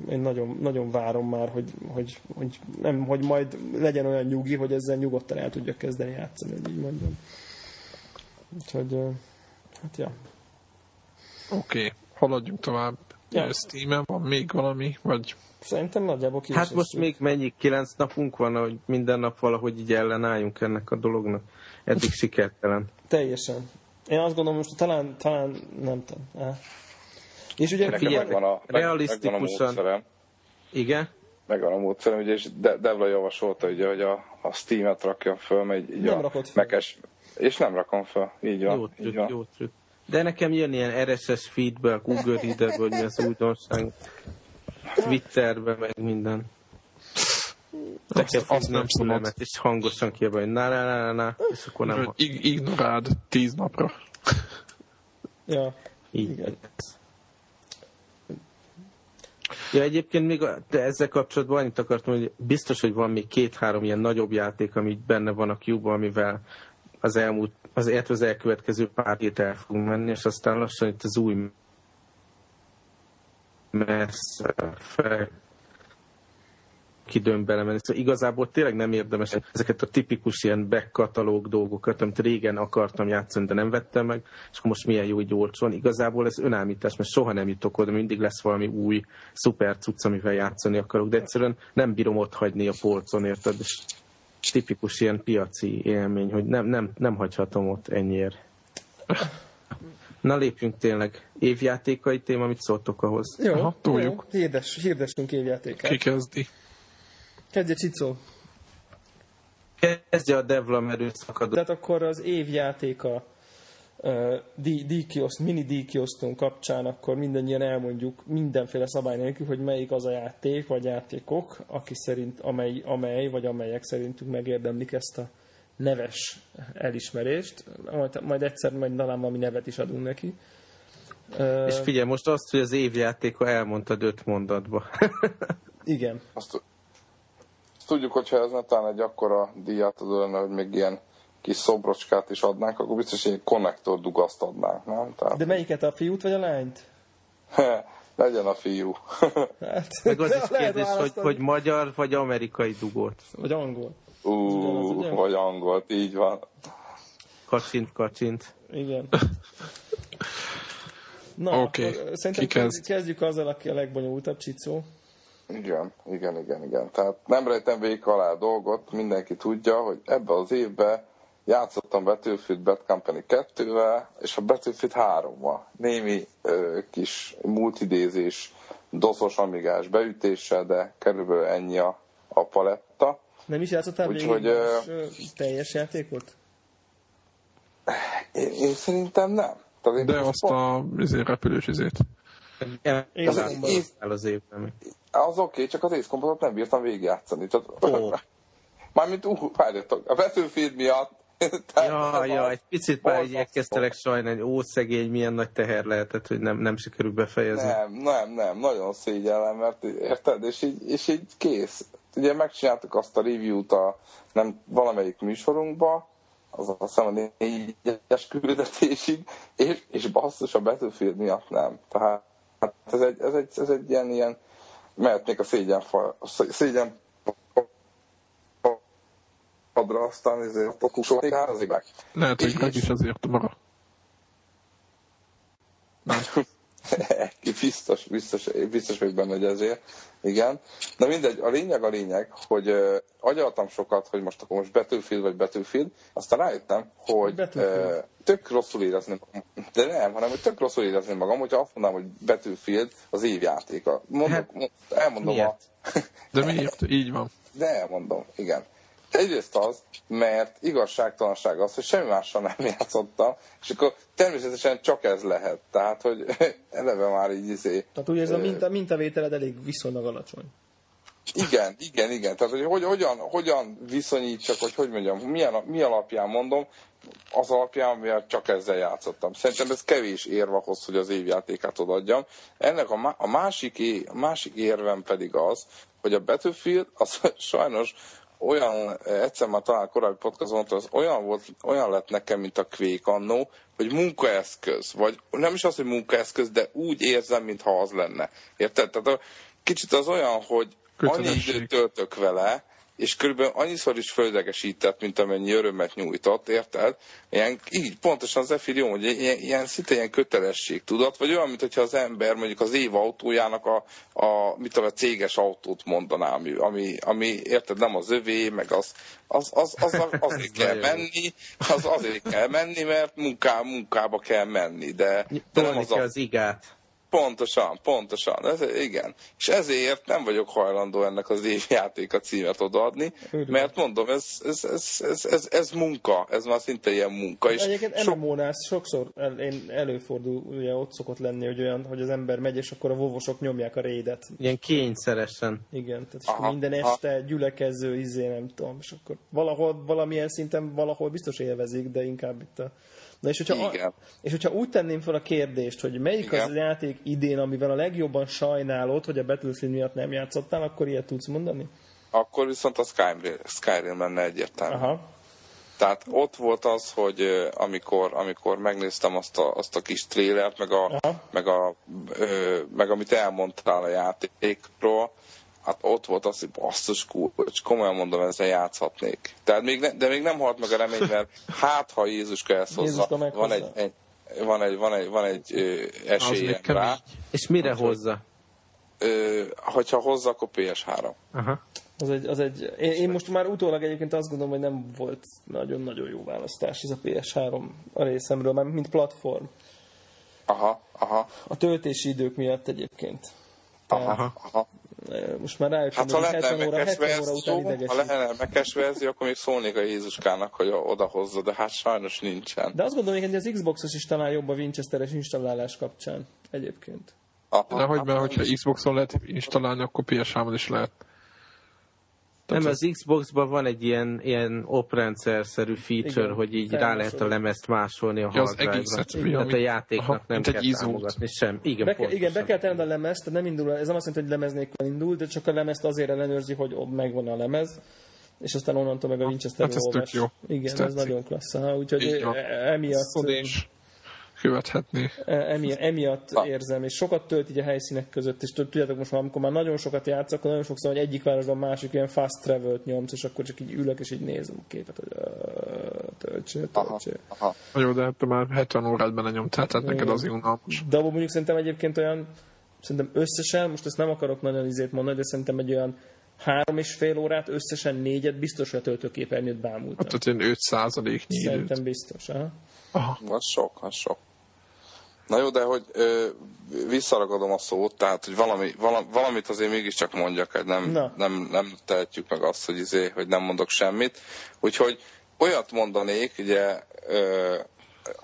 én nagyon, nagyon várom már, hogy, hogy, hogy, nem, hogy majd legyen olyan nyugi, hogy ezzel nyugodtan el tudjak kezdeni játszani, hogy így mondjam. Úgyhogy, hát ja. Oké, okay. haladjunk tovább. Ja. Steam-en van még valami, vagy... Szerintem nagyjából ki Hát most még mennyi, kilenc napunk van, hogy minden nap valahogy így ellenálljunk ennek a dolognak. Eddig sikertelen. Teljesen. Én azt gondolom, most talán, talán nem tudom. Eh. És ugye... Nekem figyelj, megvan a, realisztikusan... Megvan a Igen? Megvan a módszerem, ugye, és De- Devla javasolta, ugye, hogy a, a Steam-et rakja föl, mert így nem a rakod föl. Mekes, és nem rakom föl, így van. Jó trükk, így van. jó trükk. De nekem jön ilyen RSS feedbe, Google Reader, hogy mi az újdonság. Twitterbe, meg minden. Te kell azt nem szabad. És hangosan kiabálni, hogy na, na, na, na, na, és akkor nem... Ig- ignoráld tíz napra. Ja. Így. Igen. Ja, egyébként még a, de ezzel kapcsolatban annyit akartam, hogy biztos, hogy van még két-három ilyen nagyobb játék, ami benne van a cube amivel az elmúlt, az, az elkövetkező pár hét el fogunk menni, és aztán lassan itt az új messze fel kidőn belemenni. Szóval igazából tényleg nem érdemes ezeket a tipikus ilyen back katalóg dolgokat, amit régen akartam játszani, de nem vettem meg, és akkor most milyen jó, hogy olcsón. Igazából ez önállítás, mert soha nem jutok oda, mindig lesz valami új szuper cucc, amivel játszani akarok, de egyszerűen nem bírom ott hagyni a polcon, érted? És tipikus ilyen piaci élmény, hogy nem, nem, nem hagyhatom ott ennyiért. Na lépjünk tényleg. Évjátékai téma, mit szóltok ahhoz? Jó, Aha, toljuk. jó. Hirdes, hirdessünk évjátékát. Ki kezdi? Kezdje Csicó. Kezdje a Devla erőszakadó. Tehát akkor az évjátéka díj- díjkioszt, mini díjkiosztunk kapcsán akkor mindannyian elmondjuk mindenféle szabály nélkül, hogy melyik az a játék vagy játékok, aki szerint, amely, amely vagy amelyek szerintünk megérdemlik ezt a neves elismerést. Majd, majd egyszer majd talán valami nevet is adunk neki. És figyelj, most azt, hogy az évjátéka elmondtad öt mondatba. igen. Azt, azt tudjuk, hogyha ez netán egy akkora díjat az lenne, hogy még ilyen kis szobrocskát is adnánk, akkor biztos egy konnektor dugaszt adnánk, nem? Tehát, De melyiket, a fiút vagy a lányt? legyen a fiú. Hát, Meg az is kérdés, hogy, hogy magyar vagy amerikai dugót. Vagy angol. Ú, Ugyanaz, ugye? vagy angolt, így van. Kacsint, kacsint. Igen. Na, Oké, akkor szerintem ki kezd? kezd? kezdjük azzal, aki a legbonyolultabb csicó. Igen, igen, igen, igen. Tehát nem rejtem végig alá a dolgot, mindenki tudja, hogy ebbe az évben játszottam Battlefield Bad Company 2-vel, és a Battlefield 3-mal. Némi ö, kis multidézés, doszos amigás beütéssel, de körülbelül ennyi a, a paletta. Nem is játszottál végig Úgyhogy, más, ö, teljes játékot? Én, én szerintem nem. Tehát én De most azt pont- a izé, repülős izét. Én Az- El az évben. Az oké, okay, csak az Combatot nem bírtam végigjátszani. Tehát, Ó. Mármint, uh, várjatok, a Battlefield miatt. Tehát Ja, egy picit már így elkezdtelek sajnálni, ó, szegény, milyen nagy teher lehetett, hogy nem, nem sikerül befejezni. Nem, nem, nem, nagyon szégyellem, mert érted, és így, és így kész. Ugye megcsináltuk azt a review-t a nem, valamelyik műsorunkba, az azt hiszem a négyes küldetésig, és, és basszus a Battlefield miatt nem. Tehát hát ez egy, ez egy, ez egy ilyen, ilyen mehetnék a szégyen, fa, a szégyen padra, aztán ezért a kussolték házig meg. Lehet, hogy meg is azért mara. biztos, biztos, biztos vagyok benne, hogy ezért. Igen. Na mindegy, a lényeg a lényeg, hogy uh, agyaltam sokat, hogy most akkor most Battlefield vagy Battlefield, aztán rájöttem, hogy uh, tök rosszul érezném magam. De nem, hanem hogy tök rosszul érezném magam, hogyha azt mondanám, hogy Battlefield az évjátéka. Mondok, Hát, elmondom miért? a... De miért? Így van. De elmondom, igen. Egyrészt az, mert igazságtalanság az, hogy semmi mással nem játszottam, és akkor természetesen csak ez lehet. Tehát, hogy eleve már így izé... Tehát úgy érzem, ö, minta, mintavételed elég viszonylag alacsony. Igen, igen, igen. Tehát, hogy, hogy hogyan, hogyan viszonyítsak, hogy hogy mondjam, milyen, mi alapján mondom, az alapján, mert csak ezzel játszottam. Szerintem ez kevés érv ahhoz, hogy az évjátékát odaadjam. Ennek a, má- a, másik, é- a másik érvem pedig az, hogy a Battlefield az sajnos olyan, egyszer már talán korábbi podcast mondta, az olyan, volt, olyan lett nekem, mint a Quake annó, hogy munkaeszköz, vagy nem is az, hogy munkaeszköz, de úgy érzem, mintha az lenne. Érted? Tehát a, kicsit az olyan, hogy annyi Kötelesség. időt töltök vele, és körülbelül annyiszor is földlegesített, mint amennyi örömet nyújtott, érted? Ilyen, így, pontosan az jó, hogy ilyen, ilyen szinte ilyen kötelesség tudat, vagy olyan, mint hogyha az ember mondjuk az év autójának a, a mit tudom, a céges autót mondaná, ami, ami, ami, érted, nem az övé, meg az, az, az, az, az azért kell jó. menni, az azért kell menni, mert munká, munkába kell menni, de, de nem az az igát. Pontosan, pontosan. Ez, igen. És ezért nem vagyok hajlandó ennek az évjátéka címet odaadni, Örülök. mert mondom, ez, ez, ez, ez, ez, ez munka, ez már szinte ilyen munka. És Egyébként sok, MMO-nál sokszor el, én előfordul, ugye ott szokott lenni, hogy olyan, hogy az ember megy, és akkor a vovosok nyomják a rédet. Ilyen kényszeresen. Igen, tehát és Aha, akkor minden aha. este gyülekező, izé, nem tudom, és akkor valahol, valamilyen szinten valahol biztos élvezik, de inkább itt a... Na és hogyha, Igen. és hogyha úgy tenném fel a kérdést, hogy melyik Igen. az a játék idén, amivel a legjobban sajnálod, hogy a Battlefield miatt nem játszottál, akkor ilyet tudsz mondani? akkor viszont a Skyrim, Skyrim lenne egyértelmű. Aha. Tehát ott volt az, hogy amikor, amikor megnéztem azt a, azt a kis trélert, meg, a, Aha. meg, a, ö, meg amit elmondtál a játékról, hát ott volt az, hogy basszus kulcs, komolyan mondom, ezzel játszhatnék. Tehát még ne, de még nem halt meg a remény, mert hát, ha Jézuska ezt hozza, van egy, egy, van egy, van egy, van egy ö, esélyem rá. És mire Úgyhogy- hozza? Ö, hogyha hozza, akkor PS3. Aha. Az egy, az egy, én, én most már utólag egyébként azt gondolom, hogy nem volt nagyon-nagyon jó választás ez a PS3 a részemről, már mint platform. Aha, aha, A töltési idők miatt egyébként. aha, aha. Most már rájöttem, Hát ha hogy lenne 70 óra, mekes 70 óra után verzió, ha idegesít. lenne mekes verzió, akkor még szólnék a Jézuskának, hogy odahozza, de hát sajnos nincsen. De azt gondolom, hogy az Xboxos is talán jobb a Winchesteres installálás kapcsán egyébként. Aha, De hogy mert hogyha Xboxon lehet installálni, akkor PS3-on is lehet. Nem, Tehát az Xboxban van egy ilyen, ilyen oprendszer-szerű feature, Igen, hogy így rá lehet a lemezt másolni a Ja, az egészet, Tehát ami- a játéknak aha, nem kell izót. támogatni sem. Igen, Be kell, igen, be kell tenned a lemezt, tehát nem indul, ez nem azt jelenti, hogy lemez nélkül indul, de csak a lemezt azért ellenőrzi, hogy megvan a lemez, és aztán onnantól meg a Winchester Hát ez tök olvas. jó. Igen, Ez ez, nagyon klassz. Ha, úgyhogy van. e- emiatt, Sony is követhetné. e- emiatt, emiatt érzem, és sokat tölt így a helyszínek között, és tudjátok most már, amikor már nagyon sokat játszok, akkor nagyon sokszor, hogy egyik városban másik ilyen fast travel-t nyomsz, és akkor csak így ülök, és így nézem a képet, hogy aha. Na Jó, de hát te már 70 órát benne nyomtál, tehát neked az unalmas. De abban mondjuk szerintem egyébként olyan, szerintem összesen, most ezt nem akarok nagyon izét mondani, de szerintem egy olyan három és fél órát, összesen négyet biztos, hogy a töltőképernyőt bámultam. Hát tehát ilyen 5 százaléknyi. Szerintem biztos, aha. Aha. Az sok, az sok. Na jó, de hogy ö, visszaragadom a szót, tehát hogy valami, valami, valamit azért mégiscsak mondjak, hogy nem, Na. nem, nem tehetjük meg azt, hogy, izé, hogy nem mondok semmit. Úgyhogy olyat mondanék, ugye ö,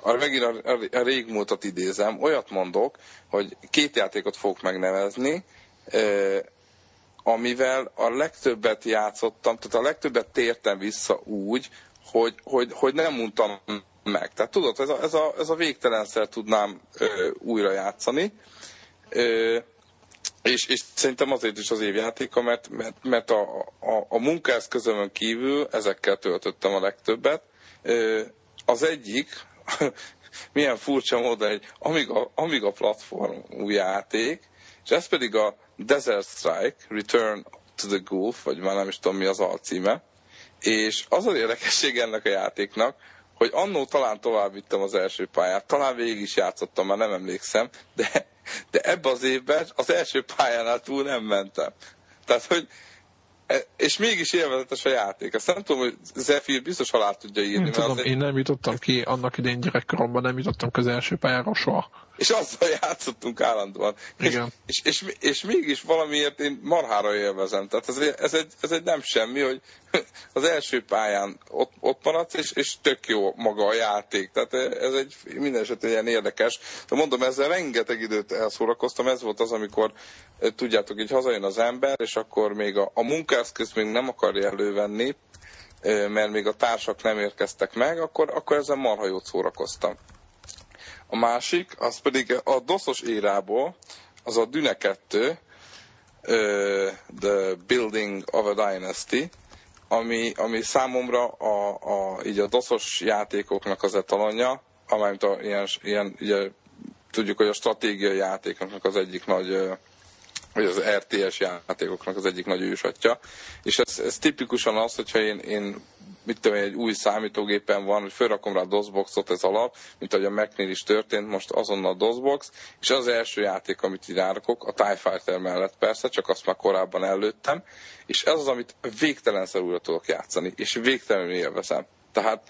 a, megint a, a, a régmúltat idézem, olyat mondok, hogy két játékot fogok megnevezni, ö, amivel a legtöbbet játszottam, tehát a legtöbbet tértem vissza úgy, hogy, hogy, hogy nem mondtam meg. Tehát tudod, ez a, ez a, ez a végtelenszer tudnám ö, újra játszani. Ö, és, és szerintem azért is az évjátéka, mert, mert, mert a, a, a munkaeszközömön kívül ezekkel töltöttem a legtöbbet. Ö, az egyik, milyen furcsa módon egy Amiga, Amiga platformú játék, és ez pedig a Desert Strike, Return to the Gulf, vagy már nem is tudom mi az alcíme, és az az érdekesség ennek a játéknak, hogy annó talán tovább vittem az első pályát, talán végig is játszottam, már nem emlékszem, de, de ebbe az évben az első pályánál túl nem mentem. Tehát, hogy és mégis élvezetes a játék. Ezt nem tudom, hogy Zephyr biztos alá tudja írni. Nem tudom, azért- én nem jutottam ki annak idén gyerekkoromban, nem jutottam köz első pályára soha. És azzal játszottunk állandóan. Igen. És, és, és, és mégis valamiért én marhára élvezem. Tehát ez, egy- ez, egy, ez egy nem semmi, hogy az első pályán ott, ott maradsz, és, és tök jó maga a játék. Tehát ez egy minden esetben ilyen érdekes. De mondom, ezzel rengeteg időt elszórakoztam. Ez volt az, amikor eh, tudjátok, így hazajön az ember, és akkor még a, a munkaeszköz még nem akarja elővenni, mert még a társak nem érkeztek meg, akkor, akkor ezzel marha jót szórakoztam. A másik, az pedig a doszos érából, az a Düne 2, uh, The Building of a Dynasty, ami, ami számomra a, a, így a doszos játékoknak az etalonja, amelyet a, ilyen, ilyen ugye, tudjuk, hogy a stratégiai játékoknak az egyik nagy vagy az RTS játékoknak az egyik nagy ősatja. És ez, ez tipikusan az, hogyha én, én mit tudom, egy új számítógépen van, hogy felrakom rá a DOSBoxot, ez alap, mint ahogy a Mac-nél is történt, most azonnal a DOSBox, és az első játék, amit így a TIE Fighter mellett persze, csak azt már korábban előttem, és ez az, amit végtelenszer újra tudok játszani, és végtelenül élvezem. Tehát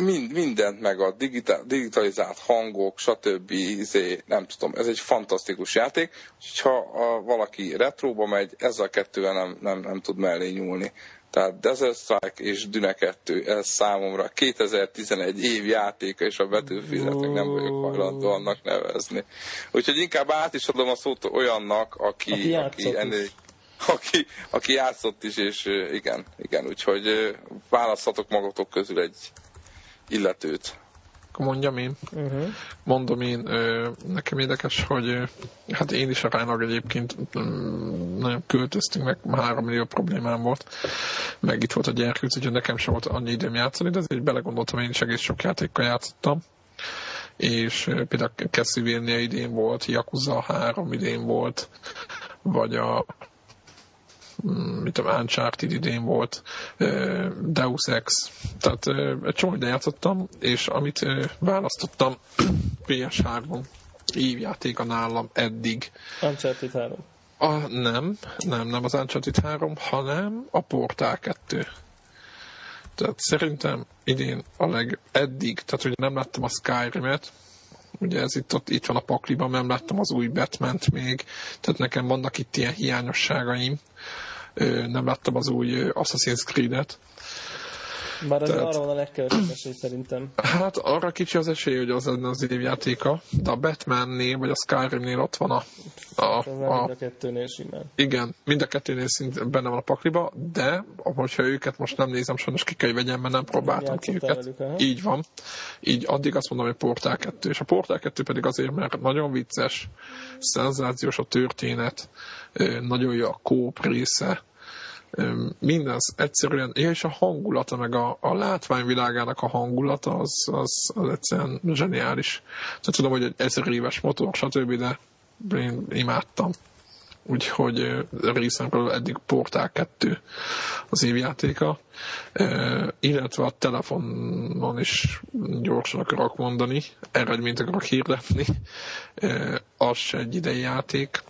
mind, mindent meg a digitál, digitalizált hangok, stb. Izé, nem tudom, ez egy fantasztikus játék, hogyha a, valaki retróba megy, ezzel a kettővel nem, nem, nem tud mellé nyúlni. Tehát Desert Strike és Düne 2, ez számomra 2011 év játéka, és a meg nem vagyok hajlandó annak nevezni. Úgyhogy inkább át is adom a szót olyannak, aki, Aki aki, ennél, aki, aki játszott is, és igen, igen, úgyhogy választhatok magatok közül egy illetőt. Mondjam én. Uh-huh. Mondom én, nekem érdekes, hogy hát én is aránylag egyébként mm, nagyon költöztünk, meg 3 millió problémám volt, meg itt volt a gyerkőc, úgyhogy nekem sem volt annyi időm játszani, de azért belegondoltam, én is egész sok játékkal játszottam és például Castlevania idén volt, Yakuza 3 idén volt, vagy a mit tudom, Uncharted idén volt, Deus Ex, tehát egy csomó ide játszottam, és amit választottam PS3-on, évjátéka nálam eddig, Uncharted 3. a, nem, nem, nem az Uncharted 3, hanem a Portal 2. Tehát szerintem idén a leg eddig, tehát hogy nem láttam a Skyrim-et, ugye ez itt, ott, itt van a pakliban, nem láttam az új batman még, tehát nekem vannak itt ilyen hiányosságaim, nem láttam az új Assassin's Creed-et, bár Tehát, arra van a legkevesebb esély szerintem. Hát arra kicsi az esély, hogy az lenne az évjátéka, de a Batman-nél vagy a Skyrim-nél ott van a... a, a, mind a kettőnél simán. Igen, mind a kettőnél szint benne van a pakliba, de hogyha őket most nem nézem, sajnos ki kell vegyem, mert nem próbáltam ki őket. Velük, Így van. Így addig azt mondom, hogy Portál 2. És a Portál 2 pedig azért, mert nagyon vicces, szenzációs a történet, nagyon jó a kóp része, minden egyszerűen, ja, és a hangulata, meg a, a látványvilágának a hangulata, az, az, az egyszerűen zseniális. Tehát tudom, hogy egy ezer éves motor, stb., de én imádtam. Úgyhogy részemről eddig Portál 2 az évjátéka, illetve a telefonon is gyorsan akarok mondani, eredményt akarok hirdetni, az se egy idei játék,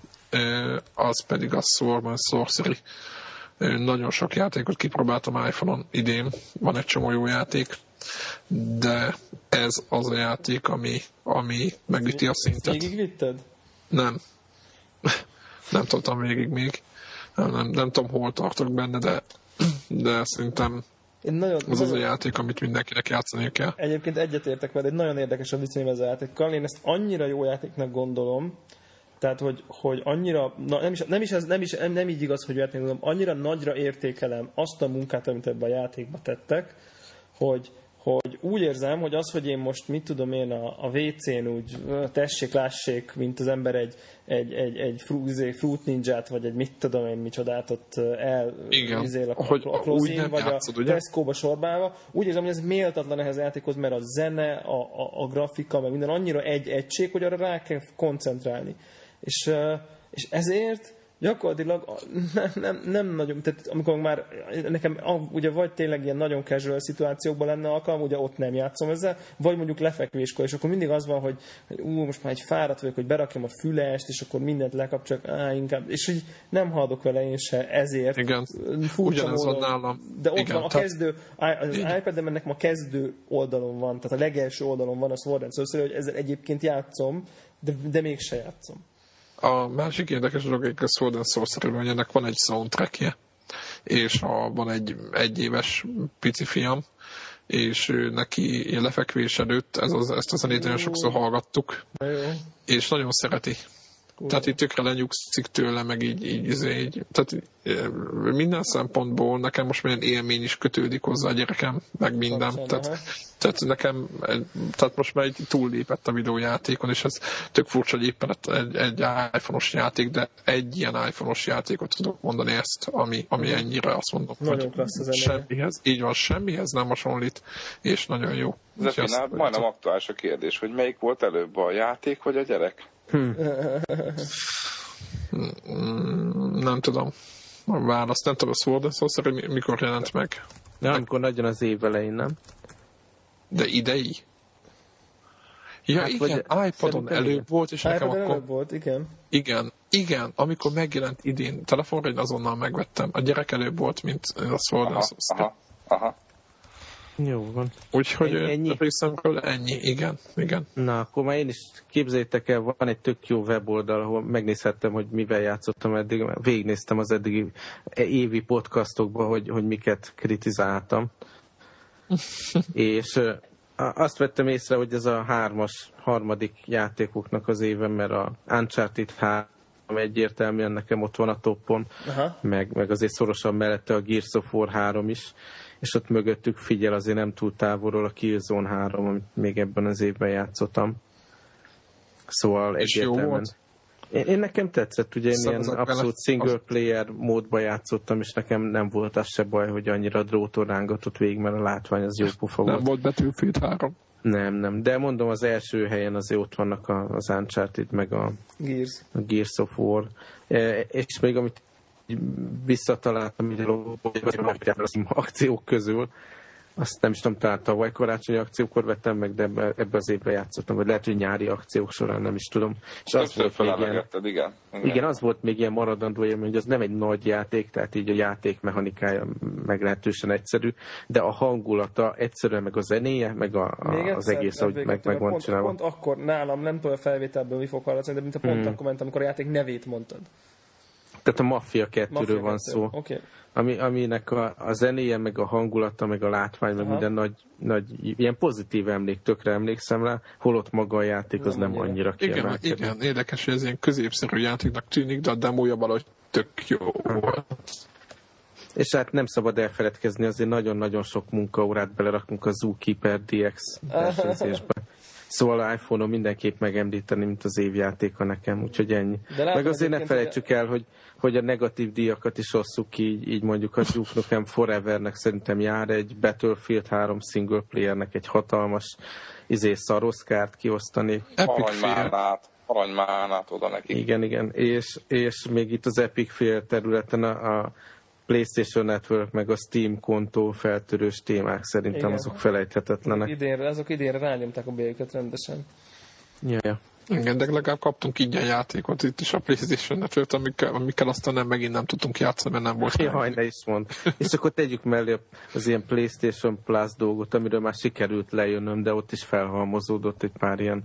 az pedig a Sword Sorcery nagyon sok játékot kipróbáltam iPhone-on idén, van egy csomó jó játék, de ez az a játék, ami, ami megüti a szintet. Végigvitted? Nem. nem tudtam végig még. Nem, nem, nem tudom, hol tartok benne, de, de szerintem én nagyon, az nagyon, az a játék, amit mindenkinek játszani kell. Egyébként egyetértek veled, egy nagyon érdekes a viszonyom ezzel a játékkal. Én ezt annyira jó játéknak gondolom, tehát, hogy, hogy annyira, na, nem, is, nem, is ez, nem, is, nem, nem így igaz, hogy vettem, annyira nagyra értékelem azt a munkát, amit ebben a játékba tettek, hogy, hogy úgy érzem, hogy az, hogy én most mit tudom én a, a WC-n úgy tessék, lássék, mint az ember egy, egy, egy, egy izé, fruit ninját, vagy egy mit tudom én micsodát ott el Igen, izél a, hogy a klózin, vagy játszod, a Tesco-ba sorbálva. Úgy érzem, hogy ez méltatlan ehhez a játékhoz, mert a zene, a, a, a grafika, meg minden annyira egy egység, hogy arra rá kell koncentrálni. És, és ezért gyakorlatilag nem, nem, nem nagyon, tehát amikor már nekem ugye vagy tényleg ilyen nagyon casual szituációkban lenne alkalom, ugye ott nem játszom ezzel, vagy mondjuk lefekvéskor, és akkor mindig az van, hogy, hogy ú, most már egy fáradt vagyok, hogy berakjam a fülest, és akkor mindent lekapcsolok, á, inkább, és így nem haladok vele én se ezért. Igen, ugyanez van nálam. De ott Igen, van a kezdő, az iPad-en nekem a kezdő oldalon van, tehát a legelső oldalon van a Sword and Sorcery, hogy ezzel egyébként játszom, de, de mégse játszom. A másik érdekes dolog, hogy a Sword and Sorcery, hogy ennek van egy soundtrackje, és a, van egy egyéves pici fiam, és neki lefekvés előtt ez az, ezt a zenét nagyon sokszor hallgattuk, és nagyon szereti. Tehát itt tökre lenyugszik tőle, meg így, így, így, izé, így tehát minden szempontból nekem most minden élmény is kötődik hozzá a gyerekem, meg minden. Tehát, tehát nekem, tehát most már egy túllépett a videójátékon, és ez tök furcsa, hogy éppen egy, egy iPhone-os játék, de egy ilyen iPhone-os játékot tudok mondani ezt, ami, ami ennyire azt mondom, nagyon hogy semmihez, így van, semmihez nem hasonlít, és nagyon jó. Zepinál, majdnem aktuális a kérdés, hogy melyik volt előbb, a játék vagy a gyerek? Hmm. nem tudom. A választ nem tudom, a Sword and Sorcery mikor jelent meg? Nem, amikor nagyon az év elején, nem? De idei? Ja, hát, igen, iPodon előbb volt, és nekem akkor... előbb volt, igen. Igen, igen, amikor megjelent idén telefonra, én azonnal megvettem. A gyerek előbb volt, mint a Sword and Sorcery. Aha, aha. Jó van. Úgyhogy ennyi? részemről ennyi, igen, igen. Na, akkor már én is képzeljétek el, van egy tök jó weboldal, ahol megnézhettem, hogy mivel játszottam eddig, végignéztem az eddigi évi podcastokba, hogy, hogy miket kritizáltam. és azt vettem észre, hogy ez a hármas, harmadik játékoknak az éve, mert a Uncharted 3 egyértelműen nekem ott van a toppon, meg, meg azért szorosan mellette a Gears of War 3 is és ott mögöttük figyel azért nem túl távolról a Killzone 3, amit még ebben az évben játszottam. Szóval és egyértelműen... Jó volt? Én, én nekem tetszett, ugye én ilyen abszolút single player módba játszottam, és nekem nem volt az se baj, hogy annyira dróton rángatott végig, mert a látvány az jó pofa volt. Nem volt Battlefield 3. Nem, nem. De mondom, az első helyen azért ott vannak az Uncharted, meg a Gears, a Gears of War. E, és még amit visszataláltam így a akciók közül, azt nem is tudom, talán tavaly karácsonyi akciókor vettem meg, de ebbe, ebbe az évbe játszottam, vagy lehet, hogy nyári akciók során, nem is tudom. És az volt még ilyen, igen, igen. igen, az volt még ilyen maradandó élmény, hogy az nem egy nagy játék, tehát így a játék mechanikája meglehetősen egyszerű, de a hangulata egyszerűen, meg a zenéje, meg a, a, Még az egész, ahogy meg, meg van pont, csinálva. pont akkor nálam, nem tudom a felvételből mi fog hallatni, de mint a pont Hmm. akkor ment, amikor a játék nevét mondtad. Tehát a Mafia 2-ről Mafia van szó. Okay. ami, aminek a, a zenéje, meg a hangulata, meg a látvány, meg Aha. minden nagy, nagy, ilyen pozitív emlék, tökre emlékszem rá, holott maga a játék az Nem nem, annyira. annyira Igen, kiemelkedő. igen, érdekes, hogy ez ilyen középszerű játéknak tűnik, de a demója valahogy tök jó volt. És hát nem szabad elfeledkezni, azért nagyon-nagyon sok munkaórát belerakunk a Zookeeper DX versenyzésbe. Szóval a iPhone-on mindenképp megemlíteni, mint az évjátéka nekem, úgyhogy ennyi. De látod Meg azért ne felejtsük el, hogy, hogy a negatív díjakat is osszuk ki, így, így mondjuk a Duke Nukem Forevernek szerintem jár egy Battlefield 3 single playernek egy hatalmas izé szaroszkárt kiosztani. Aranymánát, aranymánát oda neki. Igen, igen. És, és még itt az Epic Fail területen a, a PlayStation Network meg a Steam kontó feltörős témák szerintem Igen. azok felejthetetlenek. Idénre, azok idénre rányomták a bélyüket rendesen. Ja, ja. Igen, de legalább kaptunk ingyen játékot itt is a Playstation Network, amikkel, amikkel aztán nem, megint nem tudtunk játszani, mert nem volt Jaj, ne is mond. És akkor tegyük mellé az ilyen PlayStation Plus dolgot, amiről már sikerült lejönnöm, de ott is felhalmozódott egy pár ilyen,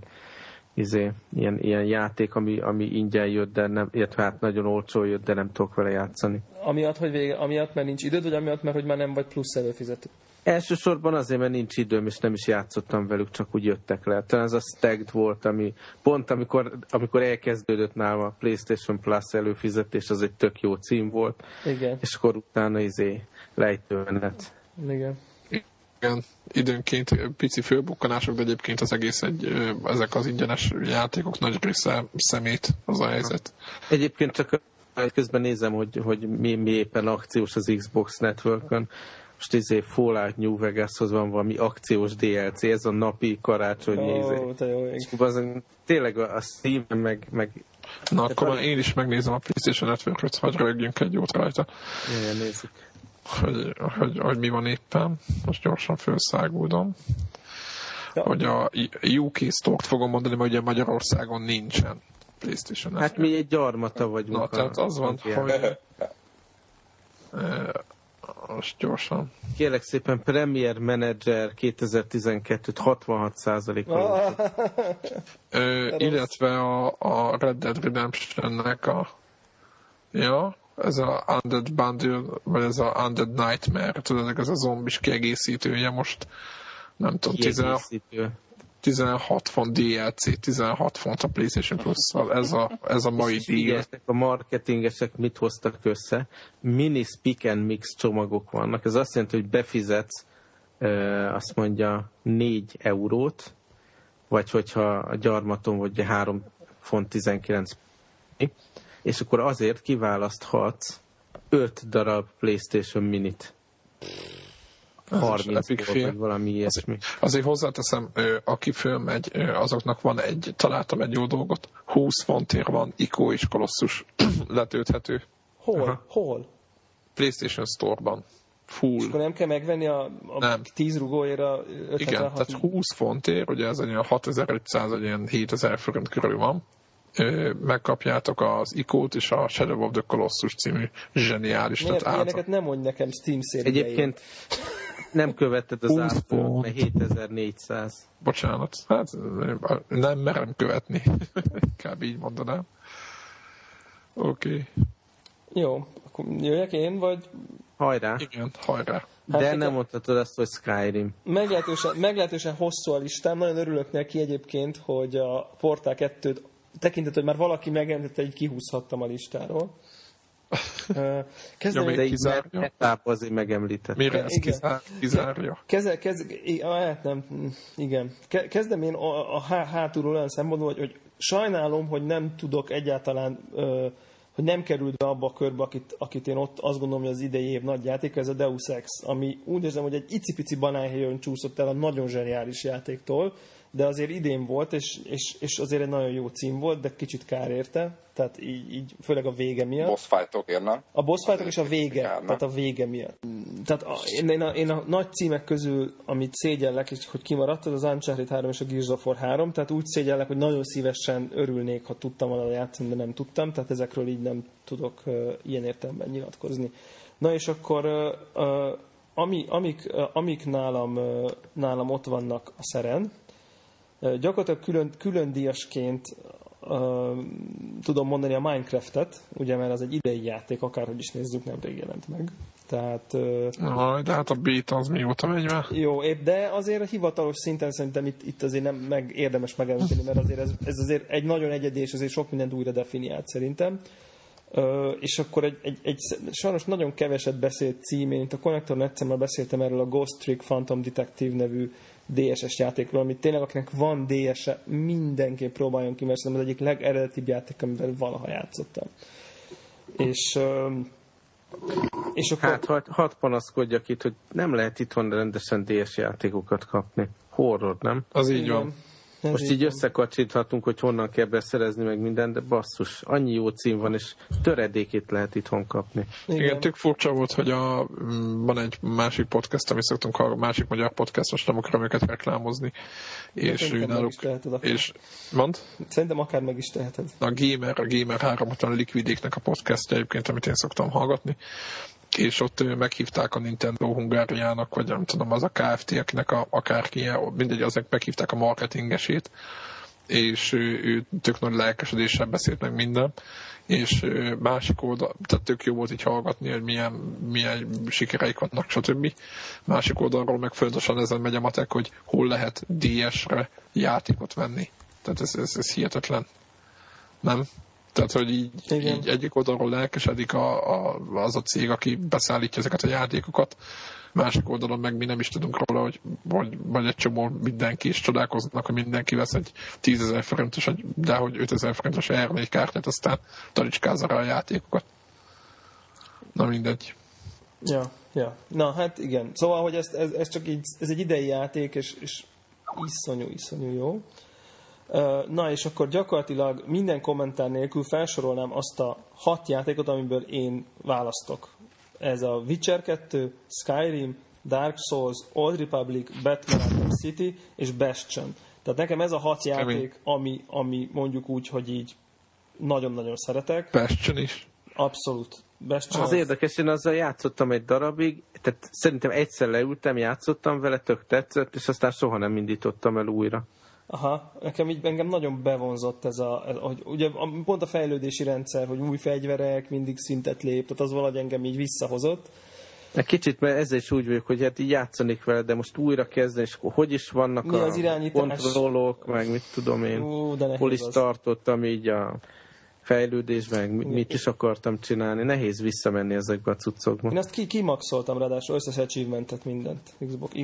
izé, ilyen, ilyen játék, ami, ami ingyen jött, de nem, illetve hát nagyon olcsó jött, de nem tudok vele játszani. Amiatt, hogy vége, amiatt, mert nincs időd, vagy amiatt, mert hogy már nem vagy plusz előfizető. Elsősorban azért, mert nincs időm, és nem is játszottam velük, csak úgy jöttek le. Talán ez a Stagged volt, ami pont amikor, amikor elkezdődött nálam a PlayStation Plus előfizetés, az egy tök jó cím volt, Igen, és akkor utána izé lejtőmenet. igen. Igen, időnként pici fölbukkanások, de egyébként az egész egy, ezek az ingyenes játékok nagy része szemét az a helyzet. Egyébként csak közben nézem, hogy, hogy mi, mi éppen akciós az Xbox Networkön. Most izé Fallout New Vegashoz van valami akciós DLC, ez a napi karácsonyi Ó, izé. azon tényleg a a Steam meg, meg Na, akkor már én is megnézem a PlayStation Network-öt, hogy rögjünk egy jót rajta, Jaj, nézzük. Hogy, hogy, hogy mi van éppen. Most gyorsan felszágúdom. Ja. Hogy a UK Store-t fogom mondani, mert ugye Magyarországon nincsen PlayStation. Hát mi egy gyarmata vagyunk. Na, a- tehát az van, ilyen. hogy... Eh, Most gyorsan. Kérlek szépen Premier Manager 2012-t 66%-kal. Ö, rossz. illetve a, a Red Dead Redemption-nek a ja, ez a Undead Bundle, vagy ez a Undead Nightmare, tudod, ez a zombis kiegészítője most nem tudom, 16, Kiegészítő. 16 font DLC, 16 font a PlayStation plus ez a, ez a mai díj. a marketingesek mit hoztak össze? Mini Speak and Mix csomagok vannak. Ez azt jelenti, hogy befizetsz azt mondja 4 eurót, vagy hogyha a gyarmaton vagy 3 font 19 és akkor azért kiválaszthatsz 5 darab PlayStation Minit. Ez is 30 epic volt, fél. vagy valami ilyesmi. Azért hozzáteszem, ö, aki fölmegy, azoknak van egy, találtam egy jó dolgot, 20 fontért van Ico és Colossus letölthető Hol? Aha. Hol? PlayStation Store-ban. Full. Akkor nem kell megvenni a, a Nem. 10 rugóért a Igen, 576 tehát 20 fontért, ugye ez egy olyan 6500, vagy ilyen 7000 forint körül van. Megkapjátok az Icót és a Shadow of the Colossus című zseniális. Miért, tehát át, ilyeneket nem mondj nekem Steam szériájén. Egyébként nem követted az 20 árfolyamot, font. mert 7400. bocsánat, hát nem merem követni. Inkább így mondanám. Oké, okay. Jó, akkor jöjjek én, vagy Hajrá! igen, hajrá. Hát De nem mondhatod azt, hogy Skyrim. meglehetősen, meglehetősen hosszú a listám. Nagyon örülök neki egyébként, hogy a Portál 2-t tekintet, hogy már valaki megemlítette, így kihúzhattam a listáról. Kezdem, Jó, De így kizárja? mert etáp azért megemlített. Mire ez kizár, kizárja? Keze, kez, hát nem, igen. Ke- Kezdem én a, a há- hátulról olyan szempontból, hogy, hogy sajnálom, hogy nem tudok egyáltalán, hogy nem került be abba a körbe, akit, akit én ott azt gondolom, hogy az idei év nagy játék, ez a Deus Ex, ami úgy érzem, hogy egy icipici banánhéjon csúszott el a nagyon zseniális játéktól, de azért idén volt, és, és, és azért egy nagyon jó cím volt, de kicsit kár érte, tehát így, így főleg a vége miatt. Boss fightok nem? A boss fightok és a vége, Kár, nem? tehát a vége miatt. Tehát a, én, én, a, én a nagy címek közül, amit szégyellek, és hogy kimaradt, az az Uncharted 3 és a Gears of War 3, tehát úgy szégyellek, hogy nagyon szívesen örülnék, ha tudtam volna játszani, de nem tudtam, tehát ezekről így nem tudok uh, ilyen értelemben nyilatkozni. Na és akkor uh, uh, ami, amik, uh, amik nálam, uh, nálam ott vannak a szeren, gyakorlatilag külön, külön díjasként uh, tudom mondani a Minecraftet, ugye, mert az egy idei játék, akárhogy is nézzük, nemrég jelent meg. Tehát uh, Aj, de hát a beta az mióta megy már? jó, épp, de azért a hivatalos szinten szerintem itt, itt azért nem meg érdemes megemlíteni, mert azért ez, ez azért egy nagyon egyedi, és azért sok mindent újra definiált szerintem. Ö, és akkor egy, egy, egy, sajnos nagyon keveset beszélt cím, én itt a Connector net beszéltem erről a Ghost Trick Phantom Detective nevű DSS játékról, amit tényleg akinek van DS-e, mindenképp próbáljon ki, mert szerintem az egyik legeredetibb játék, amivel valaha játszottam. És, és akkor... Hát, hadd had panaszkodjak itt, hogy nem lehet itthon rendesen DS játékokat kapni. Horror, nem? Az így Igen. van. Most így összekacsíthatunk, hogy honnan kell beszerezni meg minden, de basszus, annyi jó cím van, és töredékét lehet itthon kapni. Igen, Igen tök furcsa volt, hogy a, mm, van egy másik podcast, amit szoktunk hallgatni, másik magyar podcast, most nem akarom őket reklámozni, és szerintem ő náluk, és mond? Szerintem akár meg is teheted. a Gamer, a Gamer 3 a Liquidéknek a podcastja egyébként, amit én szoktam hallgatni, és ott meghívták a Nintendo Hungáriának, vagy nem tudom, az a Kft., akinek a, akárki, mindegy, azok meghívták a marketingesét, és ő, ő tök nagy lelkesedéssel beszélt meg minden, és másik oldal, tehát tök jó volt így hallgatni, hogy milyen, milyen sikereik vannak, stb. Másik oldalról meg folyamatosan ezen megy a matek, hogy hol lehet DS-re játékot venni. Tehát ez, ez, ez hihetetlen. Nem? Tehát, hogy így, Igen. így egyik oldalról lelkesedik a, a, az a cég, aki beszállítja ezeket a játékokat, másik oldalon meg mi nem is tudunk róla, hogy vagy, vagy egy csomó mindenki is csodálkoznak, hogy mindenki vesz egy 10 ezer forintos, de hogy 5 ezer forintos R4 kártyát, aztán talicskázza rá a játékokat. Na mindegy. Ja, ja. Na, hát igen. Szóval, hogy ez, ez, ez csak így, ez egy idei játék, és, és iszonyú, iszonyú jó. Na, és akkor gyakorlatilag minden kommentár nélkül felsorolnám azt a hat játékot, amiből én választok. Ez a Witcher 2, Skyrim, Dark Souls, Old Republic, Batman Arkham City és Bastion. Tehát nekem ez a hat játék, ami, ami mondjuk úgy, hogy így nagyon-nagyon szeretek. Bastion is. Abszolút. Bastion Az érdekes, én azzal játszottam egy darabig, tehát szerintem egyszer leültem, játszottam vele, tök tetszett, és aztán soha nem indítottam el újra. Aha, nekem így engem nagyon bevonzott ez a, ez, hogy ugye a- pont a fejlődési rendszer, hogy új fegyverek, mindig szintet lép, tehát az valahogy engem így visszahozott. Egy kicsit, mert ezzel is úgy vagyok, hogy hát így játszanék vele, de most újra kezdeni, és hogy is vannak Mi a az irányítás? kontrollok, meg mit tudom én, Ú, de hol is tartottam így a fejlődésben, meg mi- mit is akartam csinálni. Nehéz visszamenni ezekbe a cuccokba. Én ezt ki, kimaxoltam ráadásul összes achievementet, mindent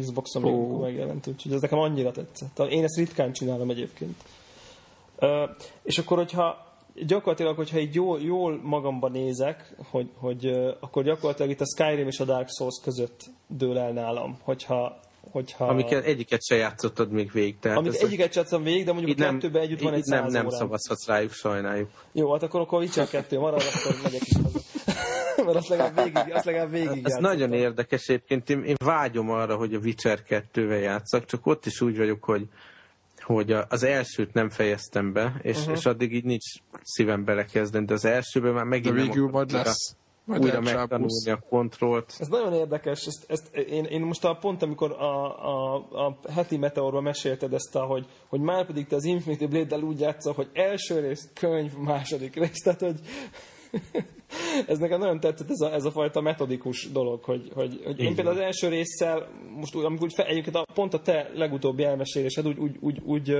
Xbox, Ó. amikor megjelent, úgyhogy ez nekem annyira tetszett. Én ezt ritkán csinálom egyébként. Ö, és akkor, hogyha gyakorlatilag, hogyha így jól, jól magamba nézek, hogy, hogy akkor gyakorlatilag itt a Skyrim és a Dark Souls között dől el nálam, hogyha, hogyha Amiket egyiket se játszottad még végig. Tehát Amit egyiket játszottam végig, de mondjuk így a kettőben együtt van egy nem, nem órám. szavazhatsz rájuk, sajnáljuk. Jó, hát akkor, akkor Witcher 2 marad, akkor megyek is haza. Mert azt legalább végig, azt legalább végig Ez játszottam. nagyon érdekes egyébként. Én, én vágyom arra, hogy a Witcher 2-vel játszak, csak ott is úgy vagyok, hogy hogy a- az elsőt nem fejeztem be, és, uh-huh. és addig így nincs szívem belekezdeni, de az elsőben már megint nem végül majd lesz. Majd újra megtanulni a kontrollt. Ez nagyon érdekes, ezt, ezt én, én most a pont, amikor a, a, a heti meteorban mesélted ezt, a, hogy, hogy már pedig te az Infinity Blade-del úgy játszol, hogy első rész, könyv, második rész, tehát hogy ez nekem nagyon tetszett ez a, ez a fajta metodikus dolog, hogy, hogy, hogy én például az első résszel, most úgy, amikor úgy fe, egyébként a, pont a te legutóbbi elmesélésed úgy, úgy, úgy, úgy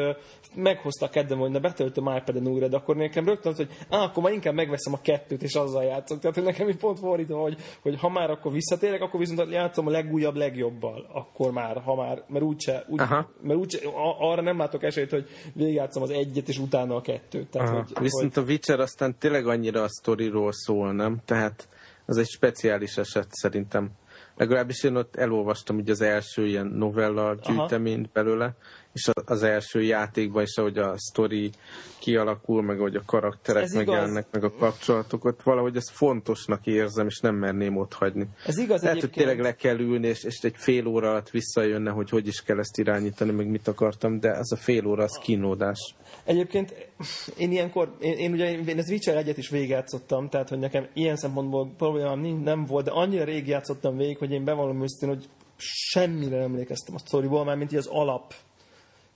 meghozta a kedvem, hogy na betöltöm iPad-en újra, de akkor nekem rögtön hogy á, akkor már inkább megveszem a kettőt, és azzal játszok. Tehát, hogy nekem így pont fordítva, hogy, hogy ha már akkor visszatérek, akkor viszont játszom a legújabb, legjobbal. Akkor már, ha már, mert úgyse, úgy, Aha. mert úgyse, arra nem látok esélyt, hogy végigjátszom az egyet, és utána a kettőt. Tehát, Aha. hogy, Viszont a Witcher aztán tényleg annyira a sztoriról szól, nem? Tehát az egy speciális eset szerintem. Legalábbis én ott elolvastam így az első ilyen novella gyűjteményt belőle, és az első játékban is, ahogy a sztori kialakul, meg ahogy a karakterek Ez megjelennek, igaz. meg a kapcsolatokat, valahogy ezt fontosnak érzem, és nem merném ott hagyni. Ez igaz Lehet, egyébként... hogy tényleg le kell ülni, és, és egy fél óra alatt visszajönne, hogy hogy is kell ezt irányítani, meg mit akartam, de az a fél óra az kínódás. Egyébként én ilyenkor, én, én ugye én ez Witcher egyet is végigjátszottam, tehát hogy nekem ilyen szempontból problémám nem volt, de annyira rég játszottam végig, hogy én bevallom őszintén, hogy semmire emlékeztem a sztoriból, már mint az alap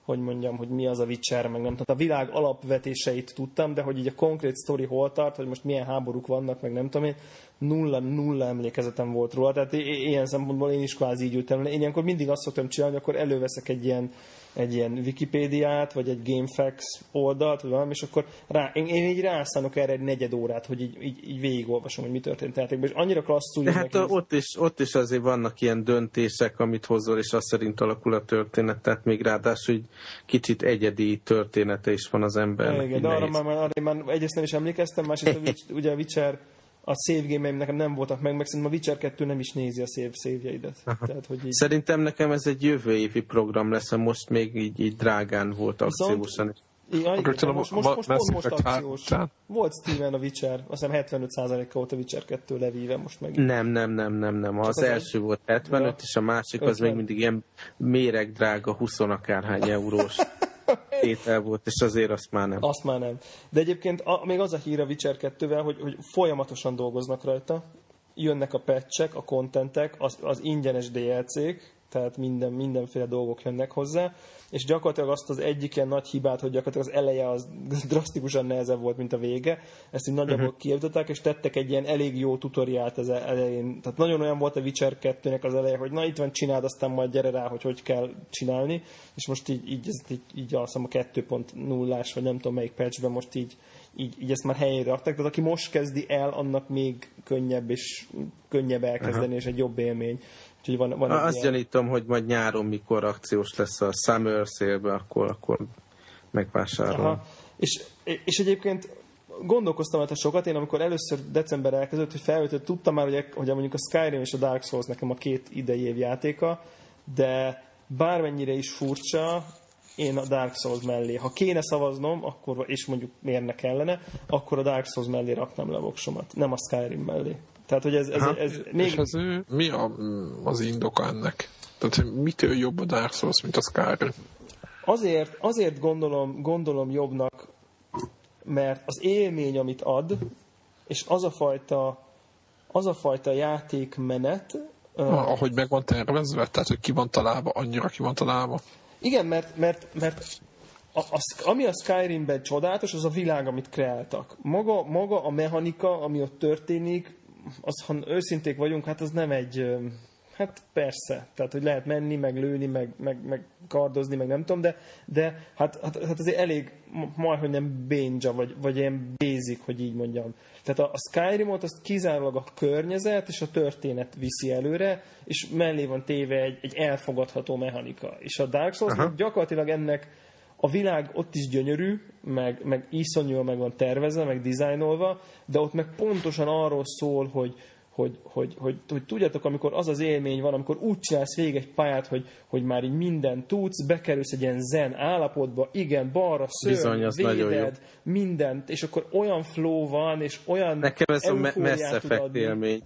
hogy mondjam, hogy mi az a Witcher, meg nem tudom. A világ alapvetéseit tudtam, de hogy így a konkrét sztori hol tart, hogy most milyen háborúk vannak, meg nem tudom én, nulla, nulla emlékezetem volt róla. Tehát ilyen szempontból én is kvázi így ültem. Én ilyenkor mindig azt szoktam csinálni, hogy akkor előveszek egy ilyen egy ilyen Wikipédiát, vagy egy GameFAQs oldalt, vagy valami, és akkor rá, én, én így rászánok erre egy negyed órát, hogy így, így, így végigolvasom, hogy mi történt játékban, és annyira klasszul. De hát ott is, ott is azért vannak ilyen döntések, amit hozol, és azt szerint alakul a történet, tehát még ráadásul hogy kicsit egyedi története is van az embernek. Igen, de arra már, arra már egyrészt nem is emlékeztem, másrészt ugye a Witcher a save game nekem nem voltak meg, meg szerintem a Witcher 2 nem is nézi a save szévjeidet. Tehát, hogy így... Szerintem nekem ez egy jövő évi program lesz, most még így, így drágán volt akciósan. Ja, igen, most, most, most, most, most akciós. Volt Steven a Witcher, azt hiszem 75%-a volt a Witcher 2 levíve most meg. Nem, nem, nem, nem, nem. Az, az első egy... volt 75, ja. és a másik 50. az még mindig ilyen méreg drága 20 akárhány eurós. tétel volt, és azért azt már nem. Azt már nem. De egyébként a, még az a hír a Witcher 2-vel, hogy, hogy folyamatosan dolgoznak rajta, jönnek a patchek, a kontentek, az, az ingyenes DLC-k, tehát minden, mindenféle dolgok jönnek hozzá, és gyakorlatilag azt az egyik ilyen nagy hibát, hogy gyakorlatilag az eleje az drasztikusan nehezebb volt, mint a vége, ezt így nagyjából uh-huh. kijavították, és tettek egy ilyen elég jó tutoriált az elején. Tehát nagyon olyan volt a Witcher 2-nek az eleje, hogy na itt van, csináld, aztán majd gyere rá, hogy hogy kell csinálni, és most így, így, így, így, így hiszem a 2.0-ás, vagy nem tudom melyik patchben most így, így, így ezt már helyére rakták, tehát aki most kezdi el, annak még könnyebb és könnyebb elkezdeni, uh-huh. és egy jobb élmény. Úgyhogy van, van Azt ilyen... gyanítom, hogy majd nyáron, mikor akciós lesz a Summer sale akkor, akkor megvásárolom. Aha. És, és egyébként gondolkoztam hát sokat, én amikor először december elkezdett, hogy felvetett, tudtam már, hogy, hogy mondjuk a Skyrim és a Dark Souls nekem a két idei év játéka, de bármennyire is furcsa, én a Dark Souls mellé, ha kéne szavaznom, akkor, és mondjuk miért ne kellene, akkor a Dark Souls mellé raknám le a voksomat, nem a Skyrim mellé. Tehát, hogy ez, ez, ez, ez még... És ez, mi a, az indoka ennek? Tehát, hogy mitől jobb a Dark Souls, mint a Skyrim? Azért, azért gondolom, gondolom jobbnak, mert az élmény, amit ad, és az a fajta, az a fajta játékmenet... Ah, ahogy meg van tervezve, tehát hogy ki van találva, annyira ki van találva. Igen, mert, mert, mert a, a, ami a Skyrimben csodálatos, az a világ, amit kreáltak. Maga, maga a mechanika, ami ott történik, az, ha őszinték vagyunk, hát az nem egy, hát persze, tehát hogy lehet menni, meg lőni, meg, meg, meg kardozni, meg nem tudom, de, de hát, hát, hát azért elég majdhogy nem bénja, vagy, vagy ilyen basic, hogy így mondjam. Tehát a, a Skyrimot azt kizárólag a környezet és a történet viszi előre, és mellé van téve egy, egy elfogadható mechanika. És a Dark Souls gyakorlatilag ennek a világ ott is gyönyörű, meg, meg iszonyúan meg van tervezve, meg dizájnolva, de ott meg pontosan arról szól, hogy, hogy, hogy, hogy, hogy tudjátok, amikor az az élmény van, amikor úgy csinálsz végig egy pályát, hogy, hogy már így mindent tudsz, bekerülsz egy ilyen zen állapotba, igen, balra szörny, véded, mindent, és akkor olyan flow van, és olyan Nekem ez a Mass Effect élmény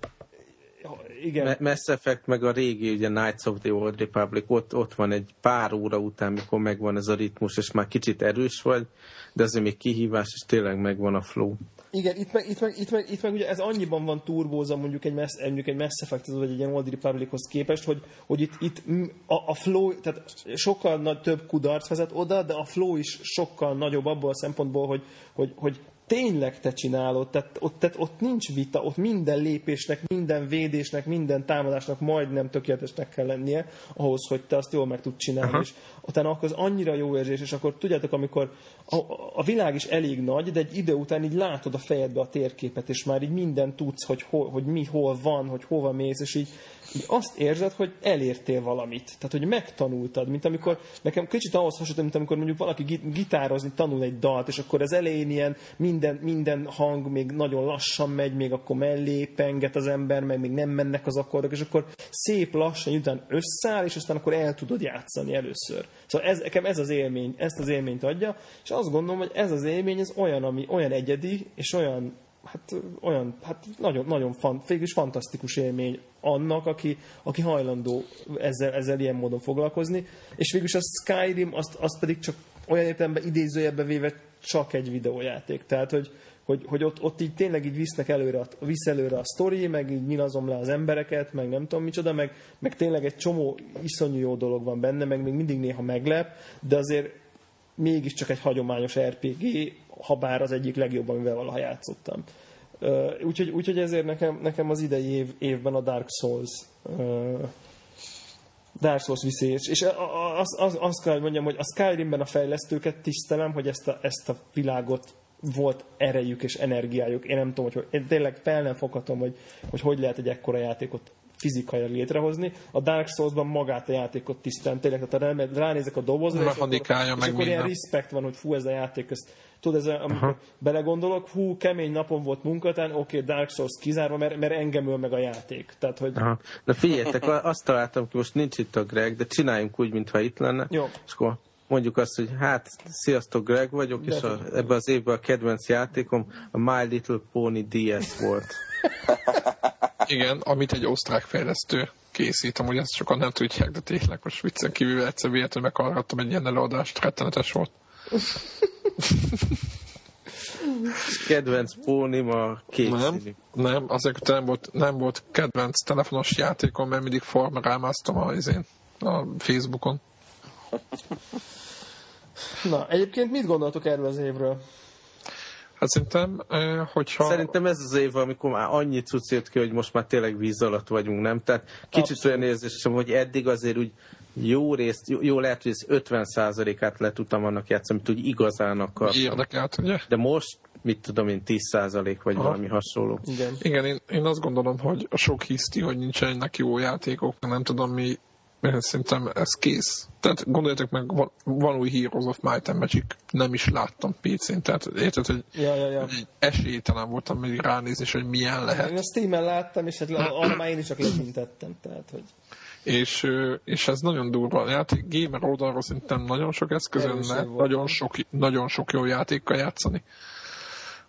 igen. Mass Effect meg a régi, ugye Knights of the Old Republic, ott, ott van egy pár óra után, mikor megvan ez a ritmus, és már kicsit erős vagy, de azért még kihívás, és tényleg megvan a flow. Igen, itt meg, itt meg, itt meg, itt meg ugye ez annyiban van turbóza mondjuk egy, Mass, mondjuk egy Mass Effect, vagy egy ilyen Old Republichoz képest, hogy, hogy itt, itt a, a flow, tehát sokkal nagy, több kudarc vezet oda, de a flow is sokkal nagyobb abból a szempontból, hogy, hogy, hogy tényleg te csinálod, tehát ott, tehát ott nincs vita, ott minden lépésnek, minden védésnek, minden támadásnak majdnem tökéletesnek kell lennie, ahhoz, hogy te azt jól meg tud csinálni, Aha. és utána akkor az annyira jó érzés, és akkor tudjátok, amikor a, a világ is elég nagy, de egy idő után így látod a fejedbe a térképet, és már így minden tudsz, hogy, hol, hogy mi hol van, hogy hova mész, és így így azt érzed, hogy elértél valamit. Tehát, hogy megtanultad, mint amikor, nekem kicsit ahhoz hasonlít, mint amikor mondjuk valaki gitározni tanul egy dalt, és akkor az elején ilyen minden, minden hang még nagyon lassan megy, még akkor mellé penget az ember, meg még nem mennek az akkordok, és akkor szép lassan után összeáll, és aztán akkor el tudod játszani először. Szóval ez, nekem ez az élmény, ezt az élményt adja, és azt gondolom, hogy ez az élmény, ez olyan, ami olyan egyedi, és olyan hát olyan, hát nagyon, nagyon fan, is fantasztikus élmény annak, aki, aki hajlandó ezzel, ezzel ilyen módon foglalkozni, és végülis a Skyrim, azt, azt pedig csak olyan értelemben idézőjebbe véve csak egy videójáték. Tehát, hogy, hogy, hogy ott, ott így tényleg így visznek előre, visz előre a sztori, meg így nyilazom le az embereket, meg nem tudom micsoda, meg, meg tényleg egy csomó iszonyú jó dolog van benne, meg még mindig néha meglep, de azért mégiscsak egy hagyományos RPG, ha bár az egyik legjobb, amivel valaha játszottam. Úgyhogy, úgyhogy ezért nekem, nekem az idei év, évben a Dark Souls Dark Souls viszés. És azt az, az kell, hogy mondjam, hogy a Skyrimben a fejlesztőket tisztelem, hogy ezt a, ezt a világot volt erejük és energiájuk. Én nem tudom, hogy én tényleg fel nem foghatom, hogy, hogy hogy lehet egy ekkora játékot fizikailag létrehozni. A Dark Souls-ban magát a játékot tisztelem, tényleg, tehát ránézek a dobozra, és akkor, és akkor ilyen respekt van, hogy fú, ez a játék, ezt Tudod, ez a, amikor Aha. belegondolok, hú, kemény napon volt munkatán, oké, okay, Dark Souls kizárva, mert, mert engem öl meg a játék. Tehát, hogy... Aha. Na figyeljetek, azt találtam ki, most nincs itt a Greg, de csináljunk úgy, mintha itt lenne. Jó. És akkor mondjuk azt, hogy hát, sziasztok, Greg vagyok, de és a, ebben az évben a kedvenc játékom a My Little Pony DS volt. Igen, amit egy osztrák fejlesztő készít, amúgy ezt sokan nem tudják, de tényleg most viccen kívül egyszer véletlenül meghallgattam egy ilyen előadást, rettenetes volt. kedvenc pónim a két Nem, nem, azért nem volt, nem volt kedvenc telefonos játékom, mert mindig formarámáztam a, izén, a Facebookon. Na, egyébként mit gondoltok erről az évről? Hát szerintem, hogyha... Szerintem ez az év, amikor már annyi cucc jött ki, hogy most már tényleg víz alatt vagyunk, nem? Tehát kicsit Abszolút. olyan érzésem, hogy eddig azért úgy jó részt, jó, jó lehet, hogy ez 50%-át le tudtam annak játszani, amit úgy igazán akartam. Érdekelt, ugye? De most, mit tudom én, 10% vagy Aha. valami hasonló. Igen, Igen én, én azt gondolom, hogy a sok hiszti, hogy nincsenek jó játékok, nem tudom mi, mert szerintem ez kész. Tehát gondoljatok meg, van, van új Heroes of Might and Magic, nem is láttam PC-n, tehát érted, hogy ja, ja, ja. esélytelen voltam még ránézni, hogy milyen lehet. Én a Steam-en láttam, és hát arra már én is csak letintettem, tehát hogy és, és ez nagyon durva. A játék gamer oldalról szerintem nagyon sok eszközön nagyon sok, nagyon sok jó játékkal játszani.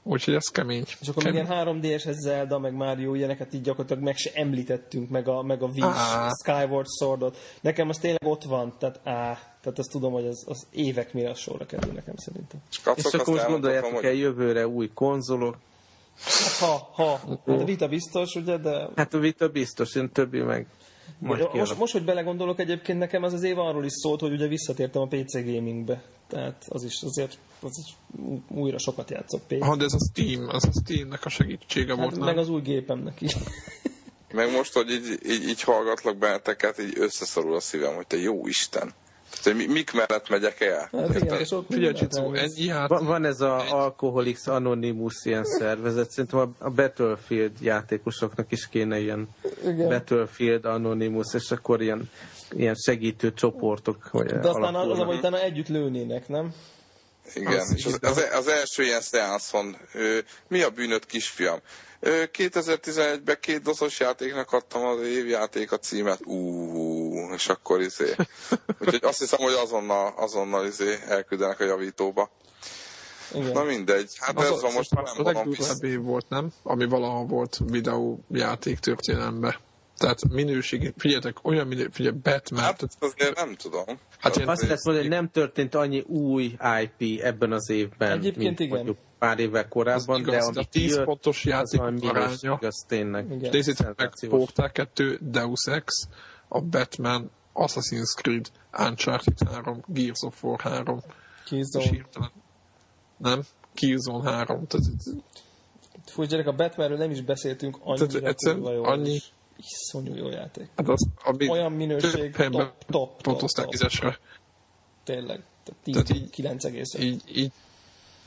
Úgyhogy ez kemény. És akkor kemény. még ilyen 3D-es Zelda, meg Mario ilyeneket így gyakorlatilag meg se említettünk, meg a, meg a Wish, Skyward Swordot. Nekem az tényleg ott van, tehát á, tehát azt tudom, hogy az, az évek mire a sorra kerül nekem szerintem. És, és akkor most gondoljátok hogy... el jövőre új konzolok, Hát, ha, ha. Hát a Vita biztos, ugye, de... Hát a Vita biztos, én többi meg most, most, most, hogy belegondolok, egyébként nekem az az év arról is szólt, hogy ugye visszatértem a PC gamingbe. Tehát az is azért az is újra sokat játszok PC. Ha, de ez a Steam, az a Steamnek a segítsége hát, volt, nem? Meg az új gépemnek is. Meg most, hogy így, így, így hallgatlak benneteket, így összeszorul a szívem, hogy te jó Isten. Tehát, hogy mik mellett megyek el? Hát igen, és ott Figyelj, ennyi hát... Van, van ez a Alcoholics Anonymous ilyen szervezet, szerintem a Battlefield játékosoknak is kéne ilyen igen. Battlefield Anonymous, és akkor ilyen, ilyen segítő csoportok. De aztán az, hogy utána együtt lőnének, nem? Igen, az, és az, az, az első ilyen szeánszon, mi a bűnöd kisfiam? 2011-ben két doszos játéknak adtam az évjáték a címet, ú, és akkor izé. Úgyhogy azt hiszem, hogy azonnal, azonnal izé elküldenek a javítóba. Igen. Na mindegy, hát az ez van most már nem. A év volt, nem? Ami valaha volt videójáték történelemben. Tehát minőségi, figyeljetek, olyan minőségi, figyelj, Batman. Hát azért nem tudom. Hát én azt lehet mondani, hogy nem történt annyi új IP ebben az évben, Egyébként mint igen. mondjuk pár évvel korábban, igaz, de ami 10 jött, pontos játék aránya. Az tényleg. Nézzétek meg, Portal 2, Deus Ex, a Batman, Assassin's Creed, Uncharted 3, Gears of War 3. Killzone. Nem? Killzone 3. Tehát, Fú, gyerek, a Batmanről nem is beszéltünk annyira tehát egyszerűen. Annyi, iszonyú jó játék. Hát az, ami Olyan minőség, top, top, top, pontozták top, top. Tényleg, tehát 10, tehát így, 9 egész. Így, így,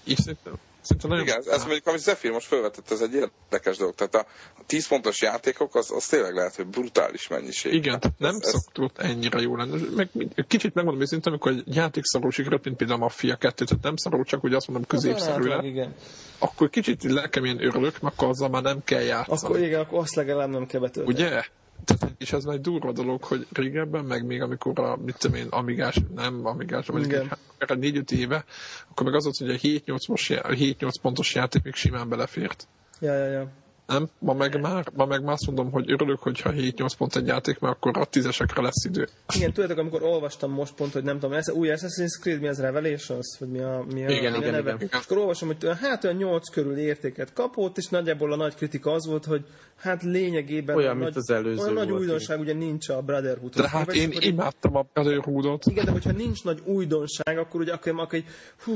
így szerintem Szerintem nagyon... Igen, ez, ez mondjuk, amit Zephyr most felvetett, ez egy érdekes dolog. Tehát a, a 10 pontos játékok, az, az tényleg lehet, hogy brutális mennyiség. Igen, Tehát nem ez, ez, szokott ennyire jó lenni. Meg, kicsit megmondom őszintén, amikor egy játék szarul sikerült, mint például a Mafia 2, tehát nem szarul, csak úgy azt mondom középszerű Átlag, le, igen. akkor kicsit lelkemén örülök, mert akkor azzal már nem kell játszani. Akkor igen, akkor azt legalább nem kell betölteni. Ugye? Tehát, és ez már egy durva dolog, hogy régebben, meg még amikor a, mit tudom én, amigás, nem amigás, Igen. egy, akár 4-5 éve, akkor meg az volt, hogy a 7-8, mos- 7-8 pontos játék még simán belefért. Ja, ja, ja. Nem? Ma meg már, ma meg már azt mondom, hogy örülök, hogyha 7-8 pont egy játék, mert akkor a tízesekre lesz idő. Igen, tudjátok, amikor olvastam most pont, hogy nem tudom, ez új Assassin's Creed, mi az Revelations, vagy mi a, mi a, Igen, mi a igen, neve? igen. És akkor olvasom, hogy hát olyan 8 körül értéket kapott, és nagyjából a nagy kritika az volt, hogy hát lényegében Olyan, mint nagy, az előző olyan nagy újdonság ugye nincs a Brotherhood. De hát én imádtam a Brotherhoodot. Igen, de hogyha nincs nagy újdonság, akkor ugye akkor, akkor egy, hú,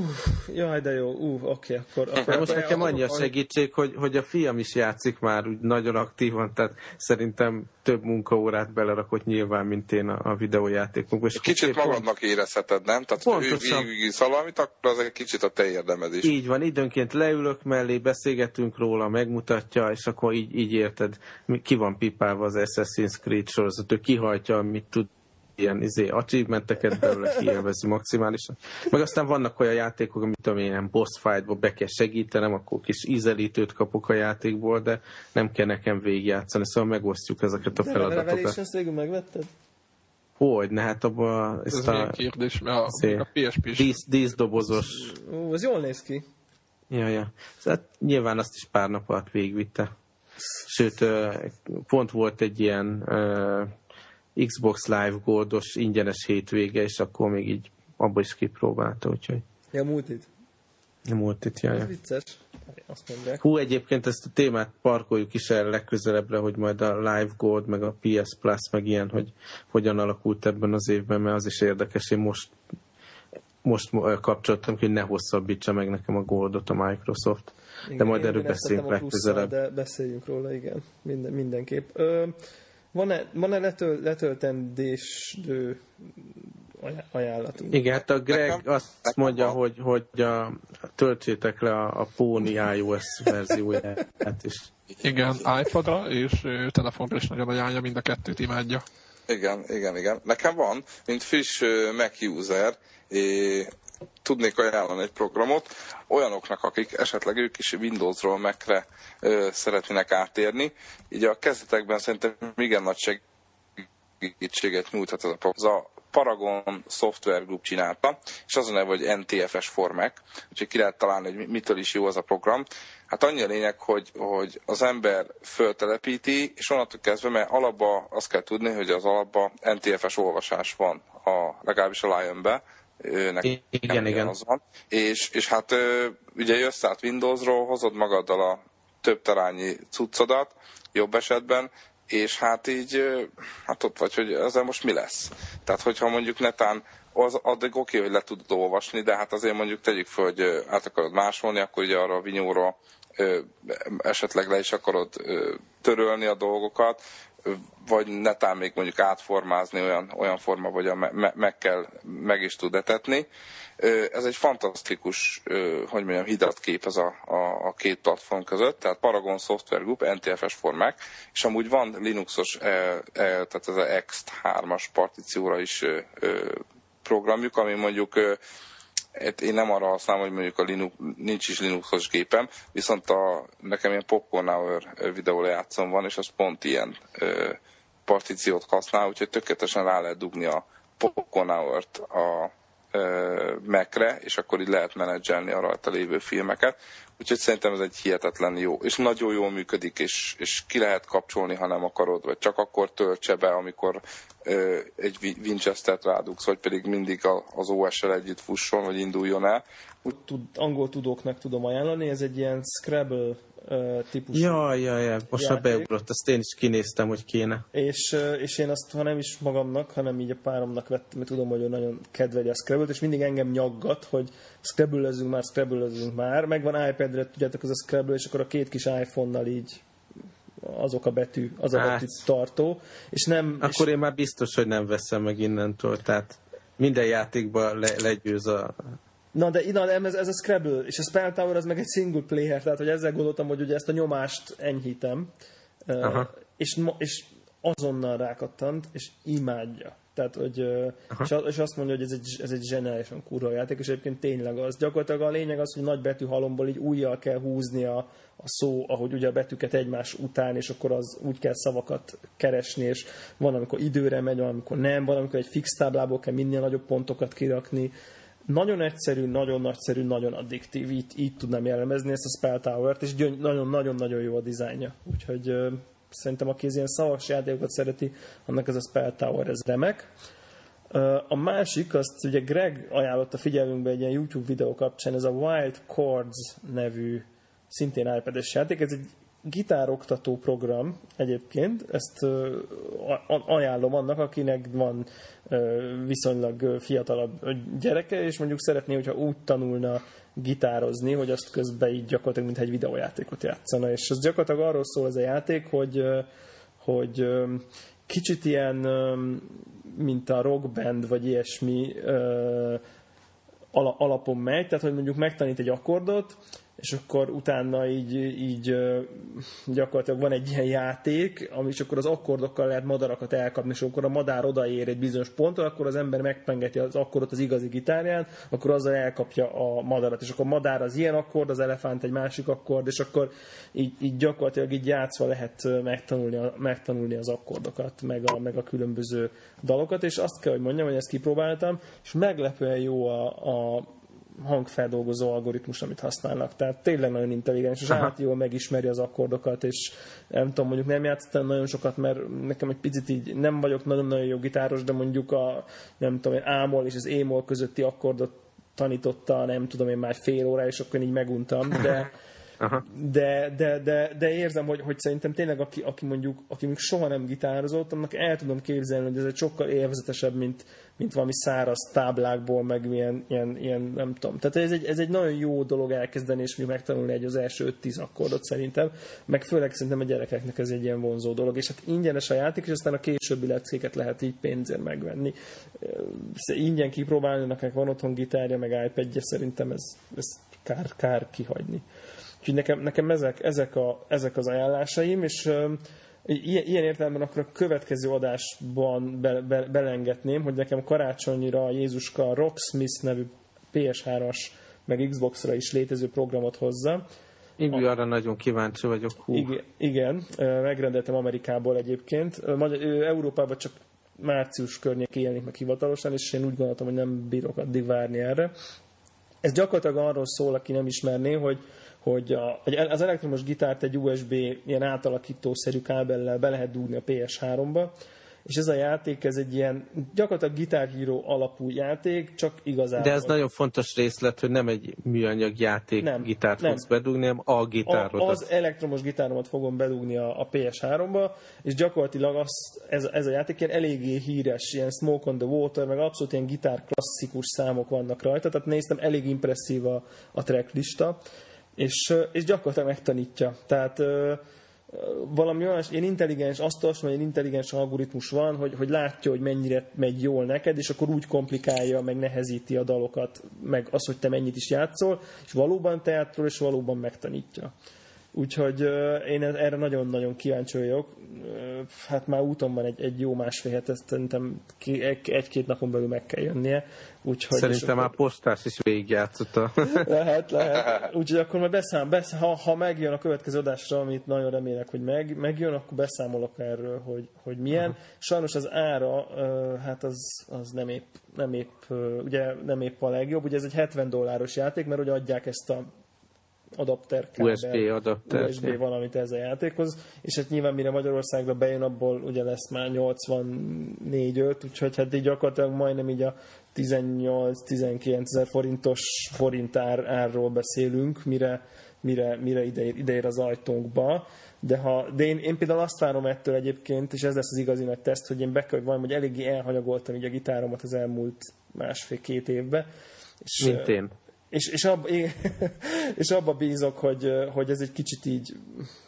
jaj, de jó, ú, oké, akkor, akkor... De most akkor nekem annyi a akkor- segítség, hogy, hogy a fiam is játszik már úgy nagyon aktívan, tehát szerintem több munkaórát belerakott nyilván, mint én a, a videójátékokba. És Kicsit pont- magadnak érezheted, nem? Tehát, hogy ő Pontosan. végigvisz valamit, akkor az egy kicsit a te érdemed is. Így van, időnként leülök mellé, beszélgetünk róla, megmutatja, és akkor így, így érted, mi- ki van pipálva az Assassin's Creed sorozat, ő kihajtja, amit tud ilyen izé, achievementeket belőle kielvezi maximálisan. Meg aztán vannak olyan játékok, amit tudom ilyen boss fightba be kell segítenem, akkor kis ízelítőt kapok a játékból, de nem kell nekem végigjátszani, szóval megosztjuk ezeket a De a feladatokat. Revelations végül megvetted? Hogy, ne hát abban Ez ezt milyen a kérdés, mert a, Szé- a PSP is dísz, díszdobozos Ú, ez jól néz ki. Ja, ja. Hát nyilván azt is pár nap alatt végigvitte. Sőt, pont volt egy ilyen Xbox Live Goldos ingyenes hétvége, és akkor még így abba is kipróbálta, úgyhogy Ja, multit. múlt itt, ja, Ez vicces. Azt mondják. Hú, egyébként ezt a témát parkoljuk is erre legközelebbre, hogy majd a Live Gold, meg a PS Plus, meg ilyen, hogy hogyan alakult ebben az évben, mert az is érdekes. Én most most kapcsoltam ki, hogy ne hosszabbítsa meg nekem a Goldot a Microsoft. De majd erről beszélünk legközelebb. De beszéljünk róla, igen. Minden, mindenképp. Ö, van-e, van-e letöl, letöltendésdő aj- ajánlatunk? Igen, hát a Greg Nekem- azt nekem mondja, van. hogy, hogy a, töltsétek le a, a Pony iOS verzióját is. Igen, iPad-ra és telefonra is nagyon ajánlja, mind a kettőt imádja. Igen, igen, igen. Nekem van, mint friss Mac user, tudnék ajánlani egy programot olyanoknak, akik esetleg ők is Windowsról Mac-re szeretnének átérni. Így a kezdetekben szerintem igen nagy segítséget nyújthat ez a program. Ez a Paragon Software Group csinálta, és az a neve, hogy NTFS for Mac, úgyhogy ki lehet találni, hogy mitől is jó az a program. Hát annyi a lényeg, hogy, hogy az ember föltelepíti, és onnantól kezdve, mert alapba azt kell tudni, hogy az alapba NTFS olvasás van, a, legalábbis a Lion-be, Ö, nekem Igen, igen. Az van. És, és hát ugye jössz át Windowsról, hozod magaddal a több terányi cuccodat, jobb esetben, és hát így, hát ott vagy, hogy ezzel most mi lesz. Tehát, hogyha mondjuk netán az addig oké, okay, hogy le tudod olvasni, de hát azért mondjuk tegyük föl, hogy át akarod másolni, akkor ugye arra a vinyóra esetleg le is akarod törölni a dolgokat, vagy netán még mondjuk átformázni olyan, olyan forma, hogy a me- me- meg, kell, meg is tud etetni. Ez egy fantasztikus, hogy mondjam, hidat kép ez a, a, a két platform között, tehát Paragon Software Group, NTFS for Mac, és amúgy van Linuxos, e, e, tehát ez a X3-as partícióra is ö, programjuk, ami mondjuk én nem arra használom, hogy mondjuk a Linux, nincs is Linuxos gépem, viszont a, nekem ilyen Popcorn Hour videó lejátszom van, és az pont ilyen ö, partíciót használ, úgyhogy tökéletesen rá lehet dugni a Popcorn Hour-t a ö, Mac-re, és akkor így lehet menedzselni a rajta lévő filmeket. Úgyhogy szerintem ez egy hihetetlen jó, és nagyon jól működik, és, és ki lehet kapcsolni, ha nem akarod, vagy csak akkor töltse be, amikor ö, egy Wi- Winchester-t rádugsz, vagy pedig mindig a, az OS-sel együtt fusson, vagy induljon el. Tud, angol tudóknak tudom ajánlani, ez egy ilyen Scrabble uh, típusú. Jaj, jaj, jaj, most Játék. beugrott, azt én is kinéztem, hogy kéne. És, ö, és én azt, ha nem is magamnak, hanem így a páromnak vettem, mert tudom, hogy ő nagyon kedveli a scrabble és mindig engem nyaggat, hogy scrabble már, scrabble már. Megvan iPad-re, tudjátok, az a Scrabble, és akkor a két kis iPhone-nal így azok a betű, az a Hát. betű tartó, és nem... Akkor és, én már biztos, hogy nem veszem meg innentől, tehát minden játékban le, legyőz a Na de na, de ez, ez a Scrabble, és a Spell Tower az meg egy single player, tehát hogy ezzel gondoltam, hogy ugye ezt a nyomást enyhítem, Aha. és, és azonnal rákattant, és imádja. Tehát, hogy, és, és, azt mondja, hogy ez egy, ez egy zseniálisan kurva játék, és egyébként tényleg az. Gyakorlatilag a lényeg az, hogy nagy betű halomból így újjal kell húzni a, a szó, ahogy ugye a betűket egymás után, és akkor az úgy kell szavakat keresni, és van, amikor időre megy, van, amikor nem, van, amikor egy fix táblából kell minél nagyobb pontokat kirakni. Nagyon egyszerű, nagyon nagyszerű, nagyon addiktív, így, így tudnám jellemezni ezt a Spell Tower-t, és nagyon-nagyon jó a dizájnja. Úgyhogy szerintem aki ilyen szavas játékokat szereti, annak ez a Spell Tower, ez remek. A másik, azt ugye Greg ajánlotta figyelmünkbe egy ilyen YouTube videó kapcsán, ez a Wild Chords nevű szintén iPad-es játék. Ez egy gitároktató program egyébként, ezt ajánlom annak, akinek van viszonylag fiatalabb gyereke, és mondjuk szeretné, hogyha úgy tanulna gitározni, hogy azt közben így gyakorlatilag mintha egy videójátékot játszana. És az gyakorlatilag arról szól ez a játék, hogy, hogy kicsit ilyen, mint a rockband, vagy ilyesmi alapon megy, tehát hogy mondjuk megtanít egy akkordot, és akkor utána így, így gyakorlatilag van egy ilyen játék, ami és akkor az akkordokkal lehet madarakat elkapni, és akkor a madár odaér egy bizonyos pontra, akkor az ember megpengeti az akkordot az igazi gitárján, akkor azzal elkapja a madarat, és akkor a madár az ilyen akkord, az elefánt egy másik akkord, és akkor így, így gyakorlatilag így játszva lehet megtanulni, megtanulni az akkordokat, meg a, meg a különböző dalokat, és azt kell, hogy mondjam, hogy ezt kipróbáltam, és meglepően jó a, a hangfeldolgozó algoritmus, amit használnak. Tehát tényleg nagyon intelligens, és át jól megismeri az akkordokat, és nem tudom, mondjuk nem játszottam nagyon sokat, mert nekem egy picit így nem vagyok nagyon-nagyon jó gitáros, de mondjuk a nem tudom, ámol és az émol közötti akkordot tanította, nem tudom én már fél óra, és akkor így meguntam, de Aha. De, de, de, de érzem, hogy, hogy szerintem tényleg aki, aki mondjuk, aki még soha nem gitározott, annak el tudom képzelni, hogy ez egy sokkal élvezetesebb, mint, mint valami száraz táblákból, meg ilyen, ilyen, ilyen nem tudom. Tehát ez egy, ez egy nagyon jó dolog elkezdeni, és mi megtanulni egy az első 5-10 akkordot szerintem, meg főleg szerintem a gyerekeknek ez egy ilyen vonzó dolog, és hát ingyenes a játék, és aztán a későbbi leckéket lehet így pénzért megvenni. Ingyen kipróbálni, nekik van otthon gitárja, meg iPad-je, szerintem ez, ez kár, kár kihagyni. Úgyhogy nekem, nekem ezek, ezek, a, ezek az ajánlásaim, és ilyen, ilyen értelemben akkor a következő adásban be, be, belengetném, hogy nekem karácsonyra Jézuska Rocksmith nevű PS3-as meg Xbox-ra is létező programot hozza. Én a... arra nagyon kíváncsi vagyok. Hú. Igen, igen, megrendeltem Amerikából egyébként. Európában csak március környékén jelenik meg hivatalosan, és én úgy gondoltam, hogy nem bírok addig várni erre. Ez gyakorlatilag arról szól, aki nem ismerné, hogy hogy a, az elektromos gitárt egy USB ilyen átalakítószerű kábellel be lehet dugni a PS3-ba, és ez a játék, ez egy ilyen gyakorlatilag gitárhíró alapú játék, csak igazából. De ez nagyon fontos részlet, hogy nem egy műanyag játék nem, gitárt nem. fogsz bedugni, hanem a gitárod. A, az elektromos gitáromat fogom bedugni a, a PS3-ba, és gyakorlatilag az, ez, ez a játék ilyen eléggé híres, ilyen Smoke on the Water, meg abszolút ilyen gitár klasszikus számok vannak rajta, tehát néztem, elég impresszív a, a tracklista és, és gyakorlatilag megtanítja. Tehát valami olyan ilyen intelligens asztalos, vagy egy intelligens algoritmus van, hogy, hogy látja, hogy mennyire megy jól neked, és akkor úgy komplikálja, meg nehezíti a dalokat, meg az, hogy te mennyit is játszol, és valóban teátról, és valóban megtanítja. Úgyhogy én erre nagyon-nagyon kíváncsi vagyok. Hát már úton van egy, egy jó másfél hetet, szerintem egy-két napon belül meg kell jönnie. Úgyhogy Szerintem már postás is végigjátszotta. lehet, lehet. Úgyhogy akkor majd beszám, beszám, ha, ha megjön a következő adásra, amit nagyon remélek, hogy meg, megjön, akkor beszámolok erről, hogy, hogy milyen. Aha. Sajnos az ára, hát az, az nem épp, nem épp, ugye nem épp a legjobb. Ugye ez egy 70 dolláros játék, mert hogy adják ezt a adapter kábel, USB adapter. USB valamit ez a játékhoz, és hát nyilván mire Magyarországra bejön, abból ugye lesz már 84-5, úgyhogy hát így gyakorlatilag majdnem így a 18-19 ezer forintos forintár árról beszélünk, mire, mire, mire ideér, ideér az ajtónkba. De, ha, de én, én például azt várom ettől egyébként, és ez lesz az igazi nagy teszt, hogy én be kell, hogy valami, hogy eléggé elhanyagoltam így a gitáromat az elmúlt másfél-két évben. És, Mint én és, és, ab, és abba bízok, hogy, hogy ez egy kicsit így...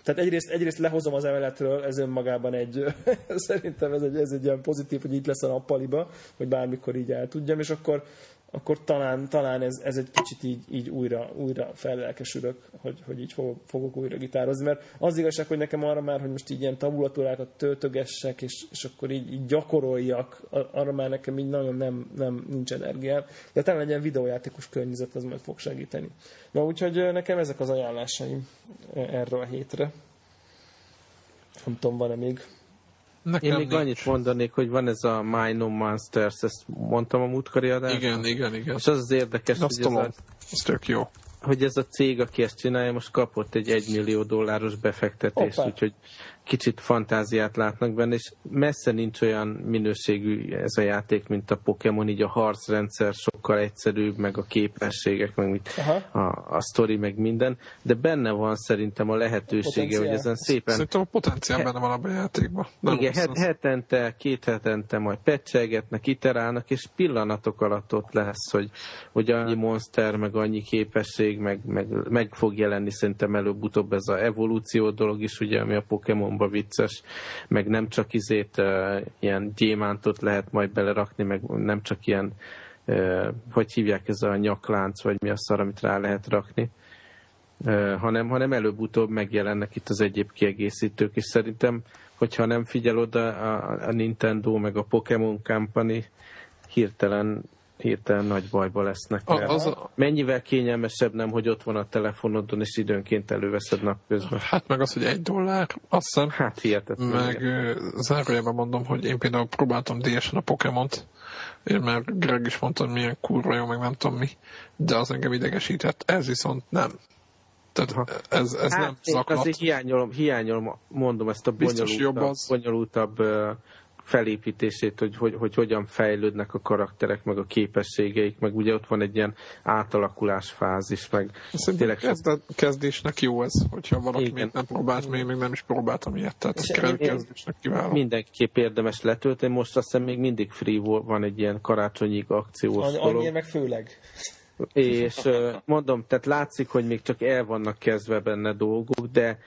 Tehát egyrészt, egyrészt lehozom az emeletről, ez önmagában egy... Szerintem ez egy, ez egy ilyen pozitív, hogy itt lesz a nappaliba, hogy bármikor így el tudjam, és akkor akkor talán, talán ez, ez egy kicsit így, így újra, újra fellelkesülök, hogy, hogy így fogok, fogok újra gitározni, mert az igazság, hogy nekem arra már, hogy most így ilyen tabulatúrákat töltögessek, és, és akkor így, így gyakoroljak, arra már nekem így nagyon nem, nem nincs energiám, de talán egy ilyen videójátékos környezet az majd fog segíteni. Na úgyhogy nekem ezek az ajánlásaim erre a hétre. Nem tudom, van-e még Nekem Én még nincs. annyit mondanék, hogy van ez a My No Monsters, ezt mondtam a múltkori adásban. Igen, igen, igen. És az az érdekes, Azt hogy ez, a, ez tök jó. hogy ez a cég, aki ezt csinálja, most kapott egy 1 millió dolláros befektetést, Opa. úgyhogy kicsit fantáziát látnak benne, és messze nincs olyan minőségű ez a játék, mint a Pokémon, így a harcrendszer sokkal egyszerűbb, meg a képességek, meg mit, a, a sztori, meg minden, de benne van szerintem a lehetősége, a hogy ezen szépen... Szerintem a potenciál benne van abban a játékban. Nem igen, het, hetente, két hetente majd pecselgetnek, iterálnak, és pillanatok alatt ott lesz, hogy, hogy annyi monster, meg annyi képesség, meg, meg, meg fog jelenni szerintem előbb-utóbb ez a evolúció dolog is, ugye, ami a Pokémon számomra vicces, meg nem csak izét, ilyen gyémántot lehet majd belerakni, meg nem csak ilyen, hogy hívják ez a nyaklánc, vagy mi a szar, amit rá lehet rakni, hanem, hanem előbb-utóbb megjelennek itt az egyéb kiegészítők, és szerintem, hogyha nem figyel oda a, a Nintendo, meg a Pokémon Company, hirtelen hirtelen nagy bajba lesznek. A, az a... Mennyivel kényelmesebb nem, hogy ott van a telefonodon, és időnként előveszed napközben. Hát meg az, hogy egy dollár, azt hiszem. Hát hihetetlen. Meg zárójában mondom, hogy én például próbáltam DS-en a Pokémont, én már Greg is mondta, hogy milyen kurva jó, meg nem tudom mi, de az engem idegesített. Ez viszont nem. Tehát ez, ez hát, nem zaklat. Azért hiányolom, hiányolom, mondom ezt a bonyolultabb, bonyolultabb felépítését, hogy, hogy, hogy hogyan fejlődnek a karakterek, meg a képességeik, meg ugye ott van egy ilyen átalakulás fázis, meg Szerintem kezd, a kezdésnek jó ez, hogyha valaki Igen. még nem próbált, még, még nem is próbáltam ilyet, tehát és kezdésnek kiváló. Mindenképp érdemes letölteni, most azt hiszem még mindig free van egy ilyen karácsonyig akciós Annyi, dolog. meg főleg és mondom, tehát látszik, hogy még csak el vannak kezdve benne dolgok, de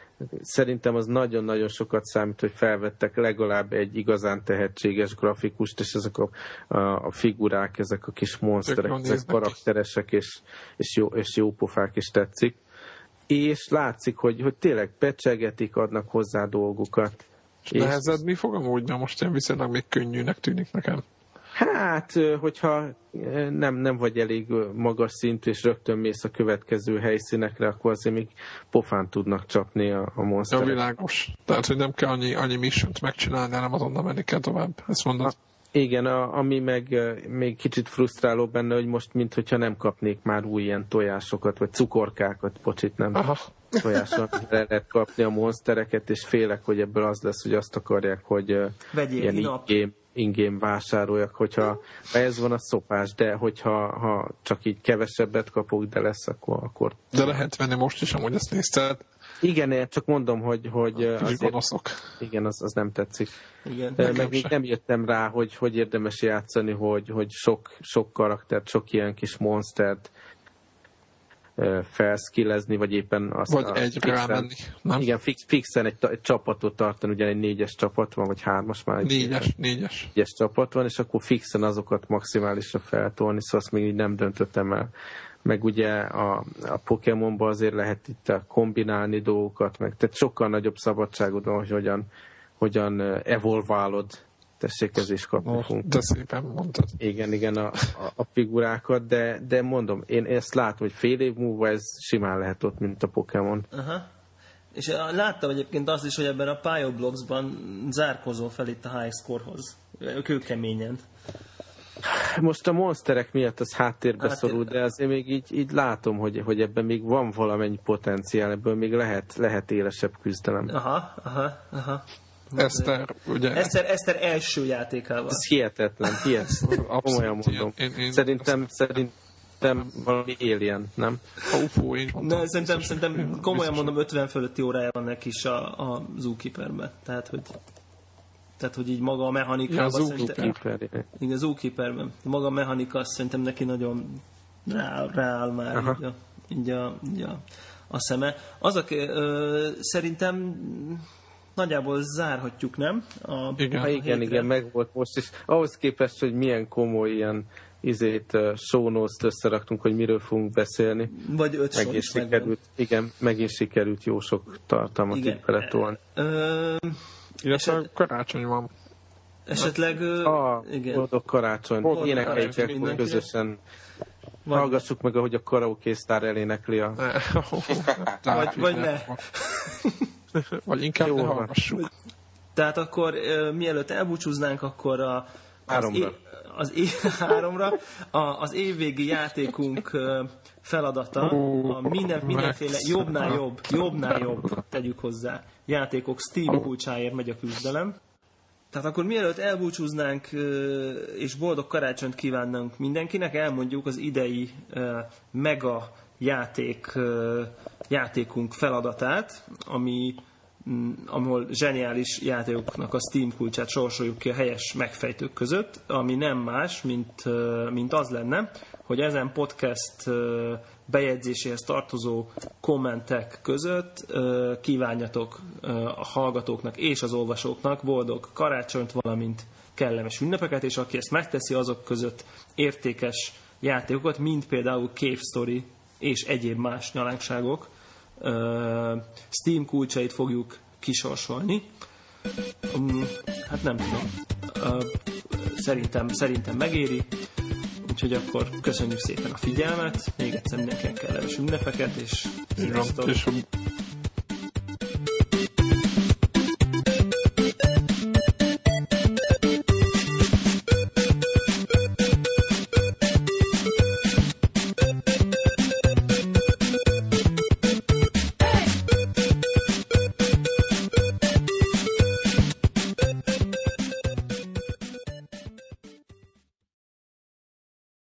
szerintem az nagyon-nagyon sokat számít, hogy felvettek legalább egy igazán tehetséges grafikust, és ezek a, a, a figurák, ezek a kis monsterek, ezek karakteresek, és, és, jó, és jó pofák is tetszik. És látszik, hogy, hogy tényleg pecsegetik, adnak hozzá dolgokat. És nehezed mi fog amúgy, mert most ilyen viszonylag még könnyűnek tűnik nekem. Hát, hogyha nem, nem vagy elég magas szintű, és rögtön mész a következő helyszínekre, akkor azért még pofán tudnak csapni a, a monsterek. Ja, világos. Tehát, hogy nem kell annyi, annyi missiont megcsinálni, hanem azonnal menni kell tovább. Ezt mondod? A, igen, a, ami meg még kicsit frusztráló benne, hogy most mintha nem kapnék már új ilyen tojásokat, vagy cukorkákat, pocsit nem. Aha. Tojásokat lehet kapni a monstereket, és félek, hogy ebből az lesz, hogy azt akarják, hogy Vegyél ilyen game ingén vásároljak, hogyha ez van a szopás, de hogyha ha csak így kevesebbet kapok, de lesz, akkor... akkor... De lehet venni most is, amúgy ezt nézted. Igen, én csak mondom, hogy, hogy azért, igen, az, az nem tetszik. Igen, de meg még nem jöttem rá, hogy hogy érdemes játszani, hogy, hogy sok, sok karaktert, sok ilyen kis monstert felskillezni, vagy éppen azt vagy a, egy fixen, rámenni, nem? Igen, fix, fixen egy, egy, csapatot tartani, ugye egy négyes csapat van, vagy hármas már. Négyes, egy, négyes. Négyes csapat van, és akkor fixen azokat maximálisra feltolni, szóval azt még így nem döntöttem el. Meg ugye a, a Pokémonban azért lehet itt kombinálni dolgokat, meg tehát sokkal nagyobb szabadságod van, hogy hogyan, hogyan evolválod tessék, ez is kapni oh, De szépen mondtad. Igen, igen, a, a, a figurákat, de, de mondom, én ezt látom, hogy fél év múlva ez simán lehet ott, mint a Pokémon. Aha. És láttam egyébként azt is, hogy ebben a Pyoblogsban zárkozó fel itt a high scorehoz. Kőkeményen. Most a monsterek miatt az háttérbe Háttér... szorul, de azért még így, így látom, hogy, hogy ebben még van valamennyi potenciál, ebből még lehet, lehet élesebb küzdelem. Aha, aha, aha. Eszter, ugye? Eszter, Eszter első játékával. Ez hihetetlen, hihetetlen. Komolyan mondom. Én, én, szerintem, szerintem valami alien, nem? A UFO, én ne, szerintem, szerintem komolyan mondom, 50 fölötti órája van neki is a, a Zookeeperben. Tehát, hogy tehát, hogy így maga a mechanika... Ja, Zookeeper. Igen, Zookeeperben. Maga a mechanika azt szerintem neki nagyon rááll, rááll már így a, így a, így a, a szeme. Az, aki, ö, szerintem nagyjából zárhatjuk, nem? A, igen, igen, igen, meg volt most is. Ahhoz képest, hogy milyen komoly ilyen izét, notes összeraktunk, hogy miről fogunk beszélni. Vagy öt Megint is sikerült, megvan. igen, megint sikerült jó sok tartalmat Igen. itt beletolni. Ö, Illetve karácsony van. esetleg... A igen. boldog karácsony, Boldog énekeljük karácsony el mindenkinek. közösen. Vagy, Hallgassuk meg, ahogy a karaoke sztár elénekli a... vagy, vagy ne. Vagy inkább Jó ne van. hallgassuk. Tehát akkor mielőtt elbúcsúznánk, akkor a, az, Háromra. é, az é, háromra a, az évvégi játékunk feladata a minden, mindenféle jobbnál jobb, jobbnál jobb, tegyük hozzá, játékok Steam kulcsáért megy a küzdelem. Tehát akkor mielőtt elbúcsúznánk és boldog karácsonyt kívánnánk mindenkinek, elmondjuk az idei mega játék, játékunk feladatát, ami ahol zseniális játékoknak a Steam kulcsát sorsoljuk ki a helyes megfejtők között, ami nem más, mint, mint az lenne, hogy ezen podcast bejegyzéséhez tartozó kommentek között kívánjatok a hallgatóknak és az olvasóknak boldog karácsonyt, valamint kellemes ünnepeket, és aki ezt megteszi, azok között értékes játékokat, mint például Cave Story és egyéb más nyalánkságok. Steam kulcsait fogjuk kisorsolni. Um, hát nem tudom. Szerintem, szerintem megéri. Úgyhogy akkor köszönjük szépen a figyelmet, még egyszer mindenkinek kellemes ünnepeket, és sziasztok! És